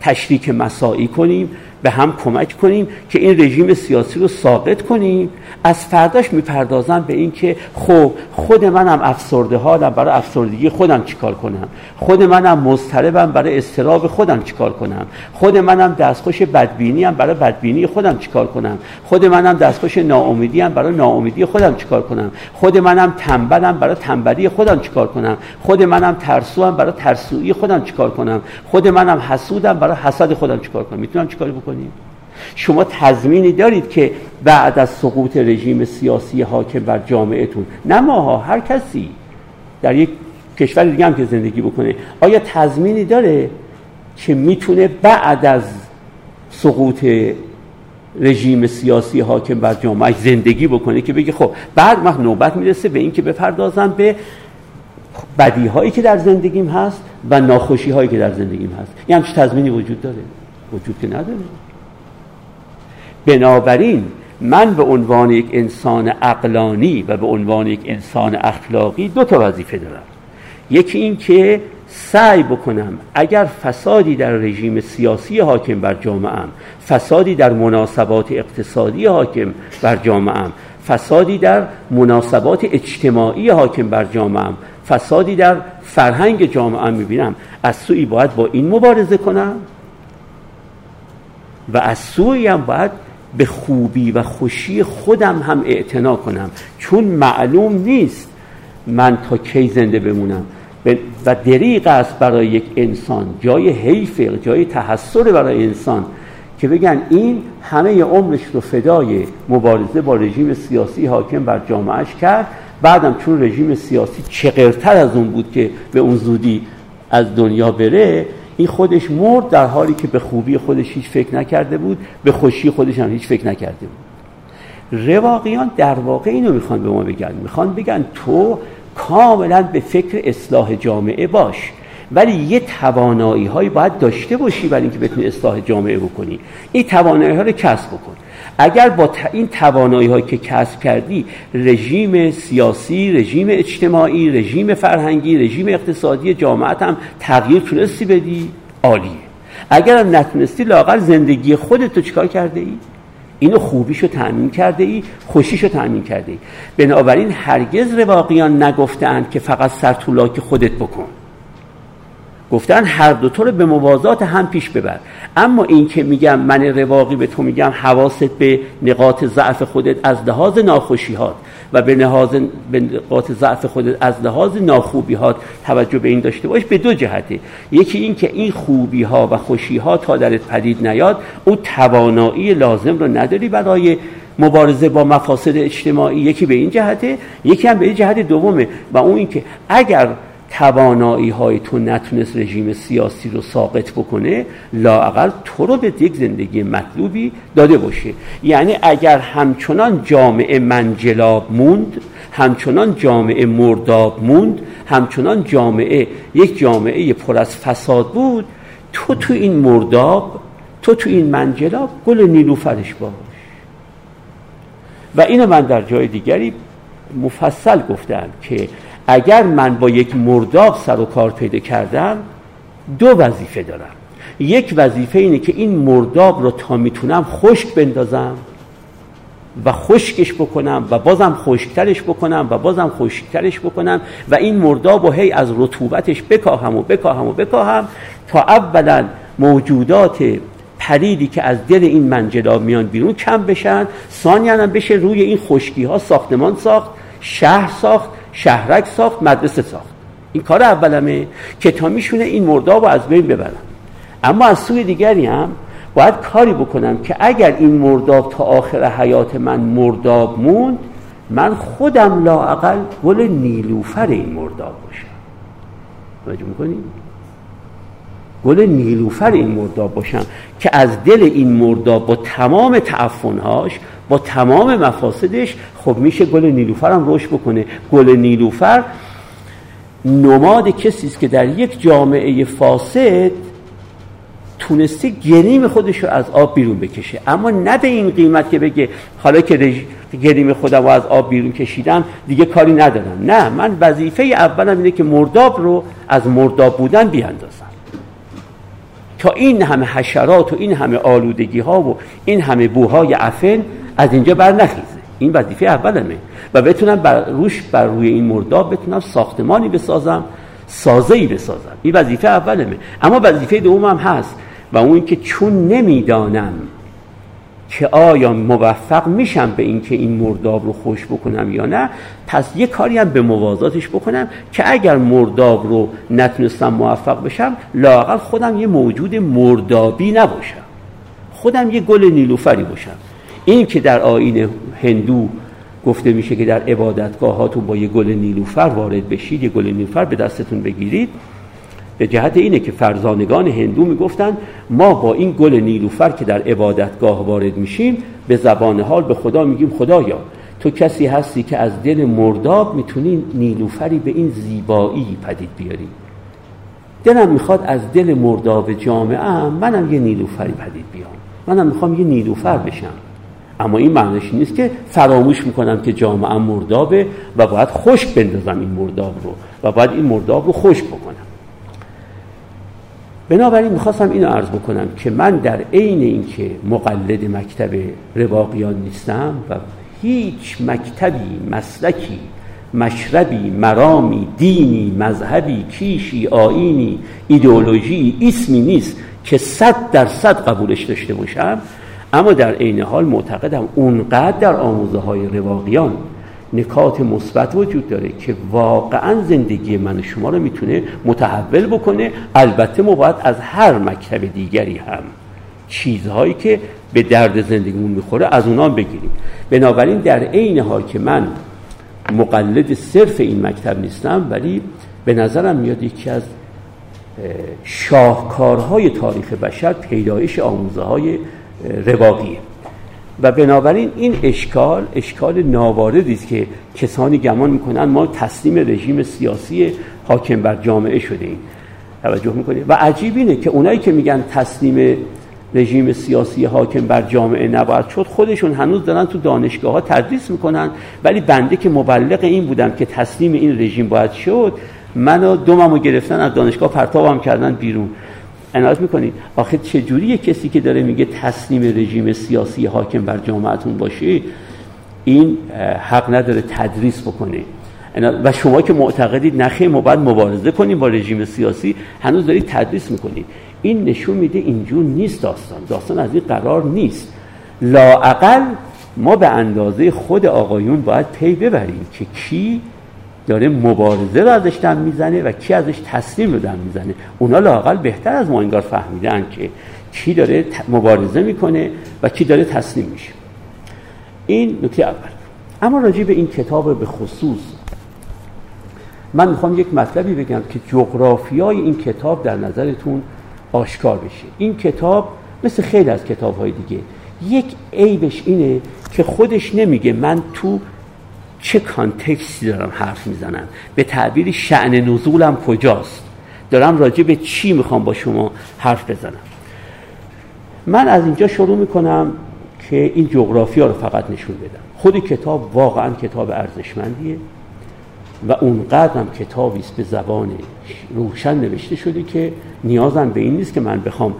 تشریک مساعی کنیم به هم کمک کنیم که این رژیم سیاسی رو ساقط کنیم. از فرداش می‌پردازم به این که خب خود منم افسرده حالم برای افسردگی خودم چیکار کنم؟ خود منم مضطربم برای استراب خودم چیکار کنم؟ خود منم دستخوش بدبینی هم برای بدبینی خودم چیکار کنم؟ خود منم دستخوش ناامیدی هم برای ناامیدی خودم چیکار کنم؟ خود منم تنبلم برای تنبلی خودم چیکار کنم؟ خود منم ترسو هم برای ترسویی خودم چیکار کنم؟ خود منم حسودم برای حسد خودم چیکار کنم؟ می‌تونم چیکار بکنیم شما تضمینی دارید که بعد از سقوط رژیم سیاسی حاکم بر جامعهتون. نه ماها هر کسی. در یک کشور دیگه هم که زندگی بکنه. آیا تضمینی داره که می‌تونه بعد از سقوط رژیم سیاسی حاکم بر جامعه زندگی بکنه که بگه خب بعد وقت نوبت می‌رسه به اینکه بپردازم به بدی هایی که در زندگیم هست و ناخوشی هایی که در زندگیم هست. یه همچه تضمینی وجود داره؟ وجود که نداره. بنابراین من به عنوان یک انسان اقلانی و به عنوان یک انسان اخلاقی دو تا وظیفه دارم. یکی این که سعی بکنم اگر فسادی در رژیم سیاسی حاکم بر جامعه فسادی در مناسبات اقتصادی حاکم بر جامعه فسادی در مناسبات اجتماعی حاکم بر جامعه فسادی در فرهنگ جامعه می‌بینم از سوی باید با این مبارزه کنم و از سوی هم باید به خوبی و خوشی خودم هم اعتنا کنم. چون معلوم نیست من تا کی زنده بمونم. و دریق است برای یک انسان جای حیفه جای تحسر برای انسان که بگن این همه عمرش رو فدای مبارزه با رژیم سیاسی حاکم بر جامعهش کرد. بعدم چون رژیم سیاسی چقرتر از اون بود که به اون زودی از دنیا بره این خودش مرد در حالی که به خوبی خودش هیچ فکر نکرده بود به خوشی خودش هم هیچ فکر نکرده بود. رواقیان در واقع اینو می‌خوان به ما بگن. می‌خوان بگن تو کاملا به فکر اصلاح جامعه باش ولی یه توانایی هایی باید داشته باشی برای اینکه بتونی اصلاح جامعه بکنی. این توانایی ها رو کسب بکن. اگر با این توانایی هایی که کسب کردی رژیم سیاسی رژیم اجتماعی رژیم فرهنگی رژیم اقتصادی جامعت هم تغییر تونستی بدی عالیه. اگر هم نتونستی لاقل زندگی خودت رو چیکار کرده ای؟ اینو خوبیشو تأمین کرده ای خوشیشو تأمین کرده ای. بنابراین هرگز رواقیان نگفتند که فقط سرطولاک خودت بکن. گفتن هر دو رو به موازات هم پیش ببر. اما این که میگم من رواقی به تو میگم حواست به نقاط ضعف خودت از لحاظ ناخوشیهات و به, نهاز به نقاط ضعف خودت از لحاظ ناخوبیهات توجه به این داشته باش به دو جهته. یکی این که این خوبی ها و خوشی ها تا درت پدید نیاد او توانایی لازم رو نداری برای مبارزه با مفاسد اجتماعی. یکی به این جهته یکی هم به این جهت دومه. و اون اینکه اگر توانایی های تو نتونست رژیم سیاسی رو ساقط بکنه لاقل تو رو به یک زندگی مطلوبی داده باشه. یعنی اگر همچنان جامعه منجلاب موند همچنان جامعه مرداب موند همچنان جامعه یک جامعه پر از فساد بود تو تو این مرداب تو تو این منجلاب گل نیلوفرش باش. و اینو من در جای دیگری مفصل گفتم که اگر من با یک مرداب سر و کار پیدا کردم دو وظیفه دارم. یک وظیفه اینه که این مرداب رو تا می‌تونم خشک بندازم و خشکش بکنم و بازم خشکترش بکنم و بازم خشکترش بکنم و این مرداب و هی از رطوبتش بکاهم و بکاهم و بکاهم تا اولا موجودات پریدی که از دل این منجلاب میان بیرون کم بشن ثانیا هم بشه روی این خشکی ها ساختمان ساخت شهر ساخت شهرک ساخت مدرسه ساخت. این کار اولمه که تا میشونه این مرداب از بین ببرم اما از سوی دیگری هم باید کاری بکنم که اگر این مرداب تا آخر حیات من مرداب موند من خودم لاعقل گل نیلوفر این مرداب باشم. توجه می‌کنیم گل نیلوفر این مرداب باشم که از دل این مرداب با تمام تعفنهاش با تمام مفاسدش خب میشه گل نیلوفر هم رشد بکنه. گل نیلوفر نماد کسی است که در یک جامعه فاسد تونسته گریم خودش رو از آب بیرون بکشه. اما نه به این قیمت که بگه حالا که گریم خودم رو از آب بیرون کشیدم دیگه کاری ندارم. نه من وظیفه اولم اینه که مرداب رو از مرداب بودن بیاندازم. تا این همه حشرات و این همه آلودگی ها و این همه بوهای عفن از اینجا بر نخیزه این وظیفه اولمه. و بتونم بر روش بر روی این مرداب بتونم ساختمانی بسازم سازه ای بسازم. این وظیفه اولمه. اما وظیفه دومم هست. و اون اینکه چون نمی‌دانم که آیا موفق میشم به اینکه این مرداب رو خوش بکنم یا نه پس یه کاری هم به موازاتش بکنم که اگر مرداب رو نتونستم موفق بشم لاقل خودم یه موجود مردابی نباشم. خودم یه گل نیلوفری باشم. این که در آین هندو گفته میشه که در عبادتگاهاتون با یه گل نیلوفر وارد بشید یه گل نیلوفر به دستتون بگیرید به جهت اینه که فرزانگان هندو می‌گفتن ما با این گل نیلوفر که در عبادتگاه وارد میشیم به زبان حال به خدا میگیم خدایا تو کسی هستی که از دل مرداب می‌تونی نیلوفری به این زیبایی پدید بیاری؟ دلم می‌خواد از دل مرداب جامعه منم یه نیلوفری پدید بیام. منم می‌خوام یه نیلوفر بشم. اما این معنیش نیست که فراموش می‌کنم که جامعه مردابه و باید خشک بندازم این مرداب رو و باید این مرداب رو خشک بکنم. بنابراین می‌خواستم اینو عرض بکنم که من در عین اینکه مقلد مکتب رواقیان نیستم و هیچ مکتبی مسلکی مشربی مرامی دینی مذهبی کیشی آینی ایدئولوژی اسمی نیست که صد در صد قبولش داشته باشم اما در عین حال معتقدم اونقدر در آموزه های رواقیان نکات مثبت وجود داره که واقعا زندگی من و شما رو می‌تونه متحول بکنه. البته ما باید از هر مکتب دیگری هم چیزهایی که به درد زندگیمون می‌خوره از اونها بگیریم. بنابراین در عین حال که من مقلد صرف این مکتب نیستم ولی به نظرم میاد یکی از شاهکارهای تاریخ بشر پیدایش آموزه های رواقیه. و بنابراین این اشکال اشکال ناواردی است که کسانی گمان می‌کنن ما تسلیم رژیم سیاسی حاکم بر جامعه شده ایم. توجه می‌کنید؟ و عجیب اینه که اونایی که میگن تسلیم رژیم سیاسی حاکم بر جامعه نباید شد خودشون هنوز دارن تو دانشگاه ها تدریس می‌کنن. ولی بنده که مبلغ این بودم که تسلیم این رژیم باید شد منو دوممو گرفتن از دانشگاه پرتابم کردن بیرون. عنایت می‌کنید آخه چجوری کسی که داره میگه تسلیم رژیم سیاسی حاکم بر جامعتون باشه؟ این حق نداره تدریس بکنه. و شما که معتقدید نخیر ما باید مبارزه کنیم با رژیم سیاسی. هنوز دارید تدریس می‌کنید. این نشون میده اینجور نیست داستان. داستان از این قرار نیست. لاعقل ما به اندازه خود آقایون باید پی ببریم که کی داره مبارزه رو ازش دم می‌زنه و کی ازش تسلیم رو دم می‌زنه. اونا لاقل بهتر از ما انگار فهمیدن که کی داره مبارزه می‌کنه و کی داره تسلیم میشه. این نکته اول. اما راجع به این کتاب به خصوص من می‌خوام یک مطلبی بگم که جغرافیای این کتاب در نظرتون آشکار بشه. این کتاب مثل خیلی از کتاب های دیگه. یک عیبش اینه که خودش نمیگه من تو چه کانتکستی دارم حرف می‌زنم؟ به تعبیر شعن نزولم کجاست؟ دارم راجع به چی می‌خوام با شما حرف بزنم؟ من از اینجا شروع می‌کنم که این جغرافیا رو فقط نشون بدم. خود کتاب واقعا کتاب ارزشمندیه و اونقدرم کتابی است به زبان روشن نوشته شده که نیازم به این نیست که من بخوام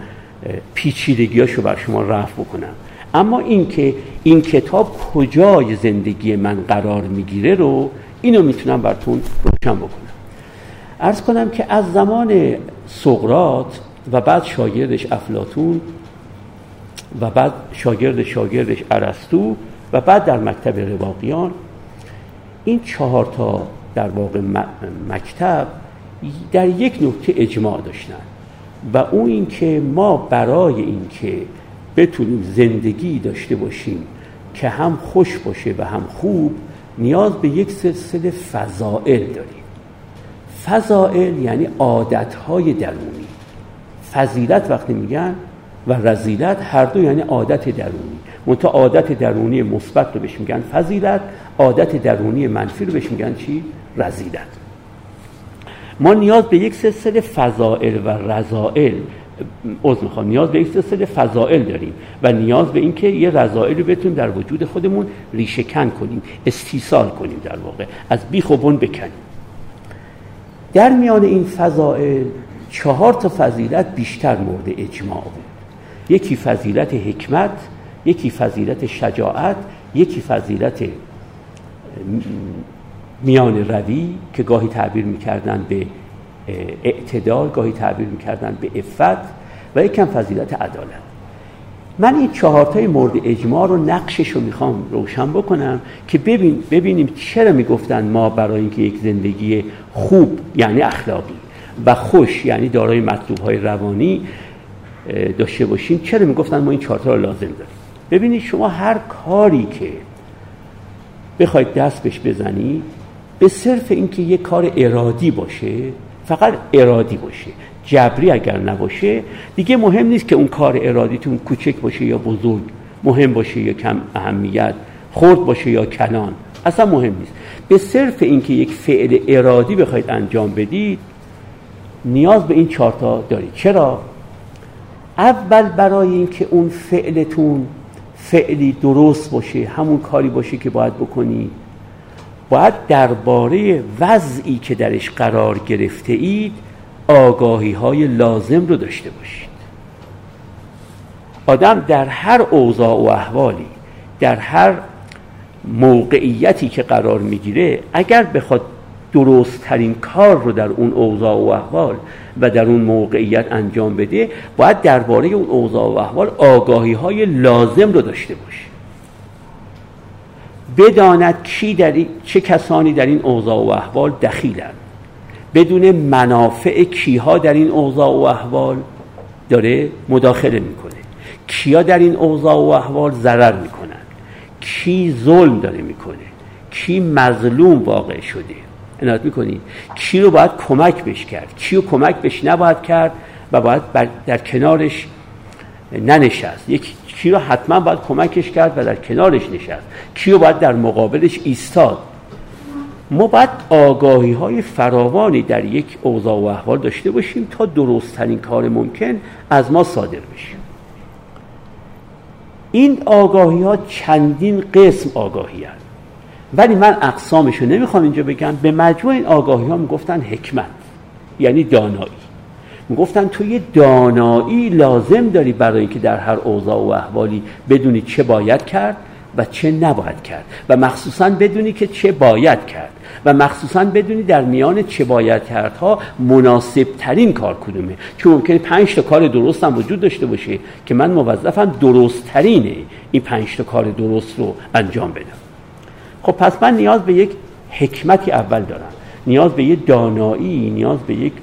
پیچیدگیاشو بر شما رفع بکنم. اما اینکه این کتاب کجای زندگی من قرار می‌گیره رو اینو می‌تونم براتون روشن بکنم. ارز کنم که از زمان سقرات و بعد شاگردش افلاتون و بعد شاگرد شاگردش ارسطو و بعد در مکتب رواقیان این چهار تا در واقع مکتب در یک نکته اجماع داشتن و اون اینکه ما برای اینکه بتونیم زندگی داشته باشیم که هم خوش باشه و هم خوب نیاز به یک سلسله فضائل داریم. فضائل یعنی عادتهای درونی. فضیلت وقتی میگن و رزیلت هر دو یعنی عادت درونی. منتها عادت درونی مثبت رو بهش میگن فضیلت عادت درونی منفی رو بهش میگن چی؟ رزیلت. ما نیاز به یک سلسله فضائل و رضائل عذر می‌خوام. نیاز به یک سلسله فضائل داریم و نیاز به اینکه یه رضائل رو بتونیم در وجود خودمون ریشه کن کنیم استیصال کنیم در واقع. از بیخ و بکنیم. در میان این فضائل چهار تا فضیلت بیشتر مورد اجماع بود. یکی فضیلت حکمت یکی فضیلت شجاعت یکی فضیلت میان روی که گاهی تعبیر می‌کردن به اعتدال گاهی تعبیر می‌کردن به افت و یکم فضیلت عدالت. من این چهارتای مورد اجماع رو نقشش رو می‌خوام روشن بکنم که ببین ببینیم چرا می‌گفتن ما برای اینکه یک زندگی خوب یعنی اخلاقی و خوش یعنی دارای مطلوب های روانی داشته باشیم چرا می‌گفتن ما این چهارتا رو لازم داریم؟ ببینید شما هر کاری که بخواید دست بهش بزنی به صرف اینکه یک کار ارادی باشه فقط ارادی باشه. جبری اگر نباشه دیگه مهم نیست که اون کار ارادیتون کوچک باشه یا بزرگ. مهم باشه یا کم اهمیت خرد باشه یا کلان. اصلا مهم نیست. به صرف اینکه یک فعل ارادی بخواید انجام بدید نیاز به این چارتا دارید. چرا؟ اول برای اینکه اون فعلتون فعلی درست باشه همون کاری باشه که باید بکنید باید درباره وضعی که درش قرار گرفته اید آگاهی های لازم رو داشته باشید. آدم در هر اوضاع و احوالی در هر موقعیتی که قرار می‌گیره اگر بخواد درست ترین کار رو در اون اوضاع و احوال و در اون موقعیت انجام بده باید درباره اون اوضاع و احوال آگاهی های لازم رو داشته باشه. بداند کی در چه کسانی در این اوضاع و احوال دخیلند. بدون منافع کیها در این اوضاع و احوال داره مداخله می‌کنه. کیا در این اوضاع و احوال ضرر می‌کنن کی ظلم داره می‌کنه. کی مظلوم واقع شده. عنایت می‌کنید. کی رو باید کمک بش کرد. کی رو کمک بش نباید کرد و باید در کنارش ننشست. یک کی رو حتما باید کمکش کرد و در کنارش نشست. کی رو باید در مقابلش ایستاد. ما باید آگاهی های فراوانی در یک اوضاع و احوال داشته باشیم تا درستترین کار ممکن از ما صادر بشه. این آگاهی ها چندین قسم آگاهی هست. ولی من اقسامش رو نمی‌خوام اینجا بگم. به مجموع این آگاهی ها می‌گفتن حکمت یعنی دانایی. می‌گفتن تو یه دانایی لازم داری برای اینکه در هر اوضاع و احوالی بدونی چه باید کرد و چه نباید کرد. و مخصوصا بدونی که چه باید کرد. و مخصوصا بدونی در میان چه باید کردها مناسب ترین کار کدومه. چون ممکنه پنج تا کار درست هم وجود داشته باشه که من موظفم درست ترینه این پنج تا کار درست رو انجام بدم. خب پس من نیاز به یک حکمتی اول دارم. نیاز به یک دانایی نیاز به یک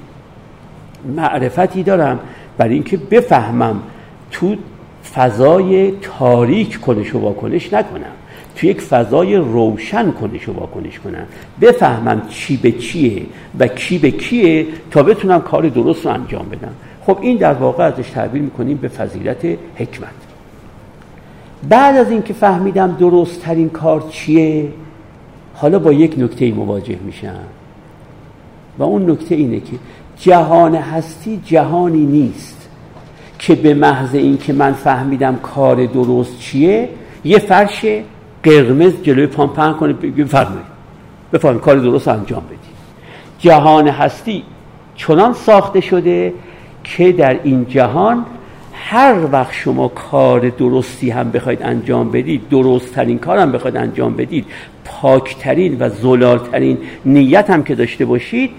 معرفتی دارم برای اینکه بفهمم تو فضای تاریک کنش و واکنش نکنم. تو یک فضای روشن کنش و واکنش کنم. بفهمم چی به چیه و کی به کیه تا بتونم کار درست رو انجام بدم. خب این در واقع ازش تعبیر می‌کنیم به فضیلت حکمت. بعد از اینکه فهمیدم درست ترین کار چیه حالا با یک نکته مواجه میشم. و اون نکته اینه که جهان هستی جهانی نیست. که به محض اینکه من فهمیدم کار درست چیه یه فرش قرمز جلوی پام پهن کنه بفرمایید بفرمایید کار درست انجام بدید. جهان هستی چنان ساخته شده که در این جهان هر وقت شما کار درستی هم بخواید انجام بدید درست ترین کار هم بخواید انجام بدید پاکترین و زلالترین نیت هم که داشته باشید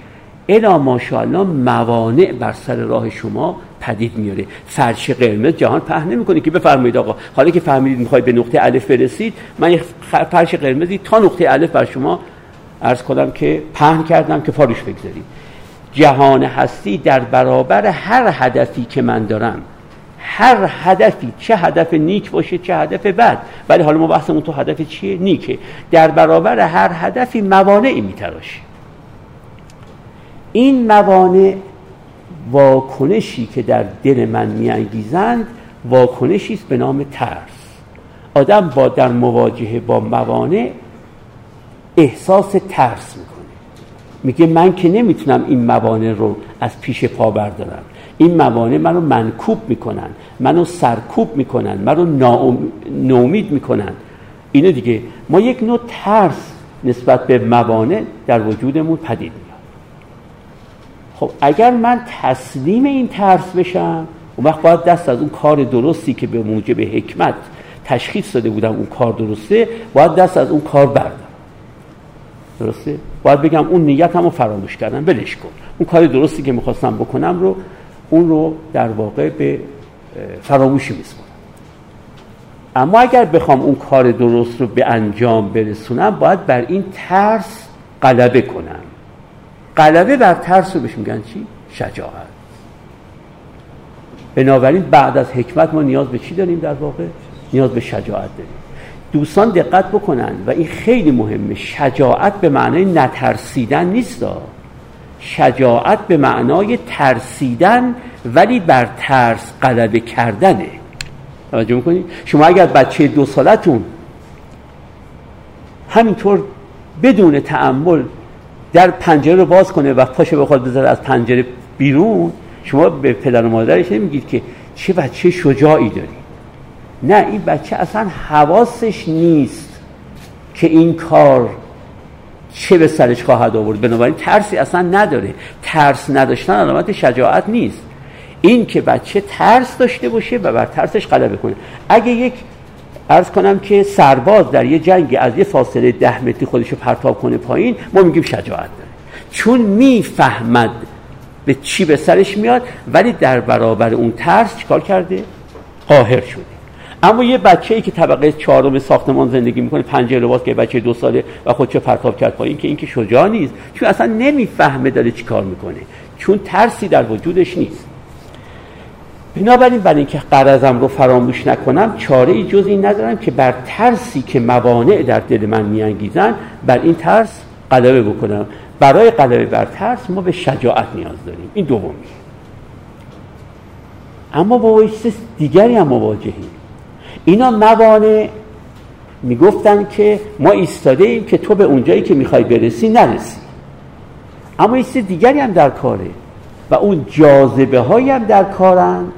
الا ماشاءالله موانع بر سر راه شما پدید میاره. فرش قرمز جهان پهن نمی‌کنه که بفرمایید آقا. حالا که فهمیدید می‌خواید به نقطه الف برسید من یک فرش قرمزی تا نقطه الف بر شما عرض کنم که پهن کردم که فارش بگذارید. جهان هستی در برابر هر هدفی که من دارم هر هدفی چه هدف نیک باشه چه هدف بد ولی حالا ما بحثمون تو هدف چیه؟ نیکه. در برابر هر هدفی موانعی میتراشه. این موانع واکنشی که در دل من میانگیزند واکنشی است به نام ترس. آدم با در مواجهه با موانع احساس ترس می‌کنه. میگه من که نمی‌تونم این موانع رو از پیش پا بردارم. این موانع منو منکوب می‌کنن منو سرکوب می‌کنن منو ناامید می‌کنن. اینو دیگه ما یک نوع ترس نسبت به موانع در وجودمون پدید خب اگر من تسلیم این ترس بشم اون وقت باید دست از اون کار درستی که به موجب حکمت تشخیص داده بودم اون کار درسته باید دست از اون کار بردم درسته؟ باید بگم اون نیت رو فراموش کردم بلش کن. اون کار درستی که می‌خواستم بکنم رو اون رو در واقع به فراموشی میسپارم. اما اگر بخوام اون کار درست رو به انجام برسونم باید بر این ترس غلبه کنم. غلبه بر ترس رو بهش میگن چی؟ شجاعت. بنابراین بعد از حکمت ما نیاز به چی داریم در واقع؟ نیاز به شجاعت داریم. دوستان دقت بکنن و این خیلی مهمه. شجاعت به معنای نترسیدن نیست. شجاعت به معنای ترسیدن ولی بر ترس غلبه کردنه. توجه می‌کنید؟ شما اگر بچه دو سالتون همینطور بدون تعمل در پنجره رو باز کنه و پاشه بخواد بذاره از پنجره بیرون شما به پدر و مادرش نمیگید که چه بچه شجاعی داری. نه این بچه اصلا حواسش نیست که این کار چه به سرش خواهد آورد. بنابراین ترسی اصلا نداره. ترس نداشتن علامت شجاعت نیست. این که بچه ترس داشته باشه و بر ترسش غلبه کنه. اگه یک ارز کنم که سرباز در یه جنگ از یه فاصله ده متری خودش رو پرتاب کنه پایین ما میگیم شجاعت داره. چون می‌فهمد به چی به سرش میاد ولی در برابر اون ترس چیکار کرده؟ قاهر شده. اما یه بچه ای که طبقه چهارم ساختمان زندگی می‌کنه پنجره لباس که بچه دو ساله و خودشو پرتاب کرد پایین که این که شجاع نیست. چون اصلا نمی‌فهمه داره چیکار می‌کنه. چون ترسی در وجودش نیست. بنابراین برای اینکه قرضم رو فراموش نکنم چاره ای جز این ندارم که بر ترسی که موانع در دل من میانگیزن بر این ترس غلبه بکنم. برای غلبه بر ترس ما به شجاعت نیاز داریم. این دومی اما با دیگری هم مواجهیم. اینا موانع می‌گفتن که ما ایستاده ایم که تو به اونجایی که می‌خوای برسی نرسی. اما ایست دیگری هم در کاره و اون جاذبه هایی هم در کارند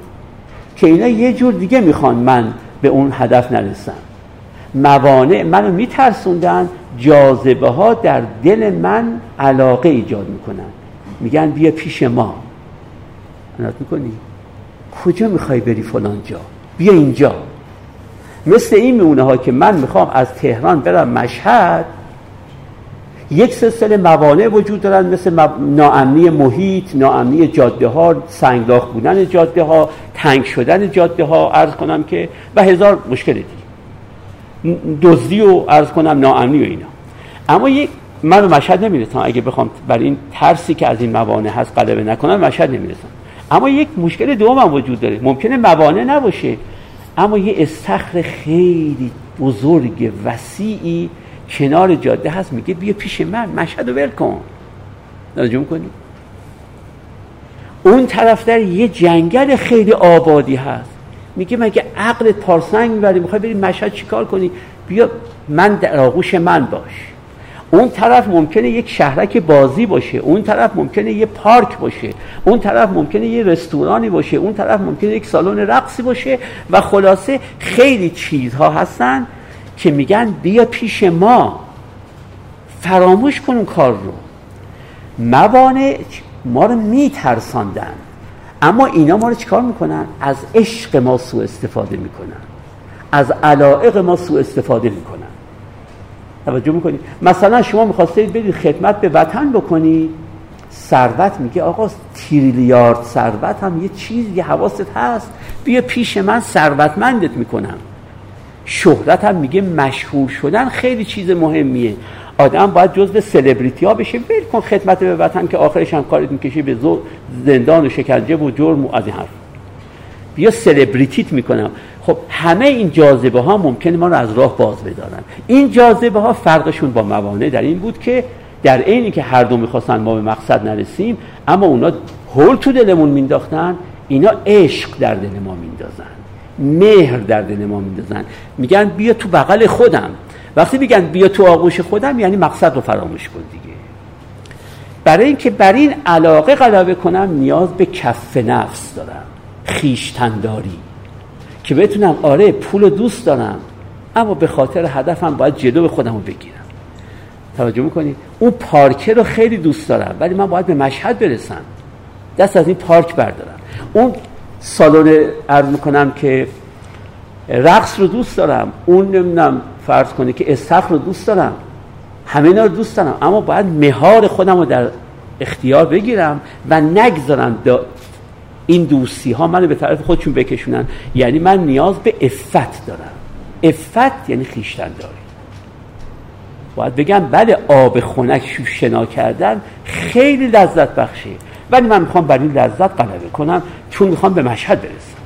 که اینا یه جور دیگه می‌خوان من به اون هدف نرسم موانع منو میترسوندن جاذبه ها در دل من علاقه ایجاد می‌کنن. میگن بیا پیش ما. انات می‌کنی؟ کجا می‌خوای بری فلان جا؟ بیا اینجا. مثل این میونه ها که من می‌خوام از تهران برم مشهد یک سلسله موانع وجود دارن مثل ناامنی محیط ناامنی جاده ها سنگلاخ بودن جاده ها تنگ شدن جاده ها عرض کنم که و هزار مشکل دیگه. دزدی و عرض کنم ناامنی و اینا. اما یک من مشهد نمی‌رسم. اگه بخوام برای این ترسی که از این موانع هست غلبه نکنم مشهد نمی‌رسم. اما یک مشکل دوم هم وجود داره. ممکنه موانع نباشه. اما یه استخر خیلی بزرگ وسیعی کنار جاده هست میگه بیا پیش من مشهد رو ول کن. ناجوم کنی اون طرف در یه جنگل خیلی آبادی هست. میگه مگه عقل پارسنگ می‌بری می‌خوای بری مشهد چیکار کنی؟ بیا من در آغوش من باش. اون طرف ممکنه یک شهرک بازی باشه اون طرف ممکنه یه پارک باشه اون طرف ممکنه یه رستورانی باشه اون طرف ممکنه یک سالن رقصی باشه و خلاصه خیلی چیزها هستن که میگن بیا پیش ما فراموش کن اون کار رو. موانع ما رو میترساندن اما اینا ما رو چیکار می‌کنن؟ از عشق ما سوء استفاده می‌کنن از علائق ما سوء استفاده می‌کنن. توجه می‌کنید مثلا شما می‌خواستید برید خدمت به وطن بکنید ثروت میگه آقا تریلیارد ثروت هم یه چیز یه حواست هست. بیا پیش من ثروتمندت می‌کنم. شهرت هم میگه مشهور شدن خیلی چیز مهمیه. آدم باید جزء سلبریتی ها بشه. ول کن خدمت به وطن که آخرش هم کارت می‌کشه به زندان و شکنجه و جرم و از این حرف. بیا سلبریتیت می‌کنم. خب همه این جاذبه ها ممکنه ما رو از راه باز بدارن. این جاذبه ها فرقشون با موانع در این بود که در عینی که هر دو می‌خواستن ما به مقصد نرسیم اما اونا هول تو دلمون مینداختن اینا عشق در دل ما میندازن مهر در دل ما میندازن میگن بیا تو بغل خودم. وقتی میگن بیا تو آغوش خودم یعنی مقصد رو فراموش کن دیگه. برای اینکه بر این علاقه غلبه کنم نیاز به کف نفس دارم. خیشتنداری. که بتونم آره پول دوست دارم. اما به خاطر هدفم باید جلو خودم رو بگیرم. توجه می‌کنید اون پارکه رو خیلی دوست دارم ولی من باید به مشهد برسم. دست از این پارک بردارم. اون سالن عرض می‌کنم که رقص رو دوست دارم. اون نمی‌دونم فرض کنه که استخر رو دوست دارم. همه اینا رو دوست دارم. اما باید مهار خودم رو در اختیار بگیرم و نگذارم این دوستی ها منو به طرف خودشون بکشونن. یعنی من نیاز به افت دارم. افت یعنی خیشتن داری باید بگم بله آب خنک شنا کردن خیلی لذت بخشه ولی من می‌خوام بر این لذت غلبه کنم چون می‌خوام به مشهد برسم.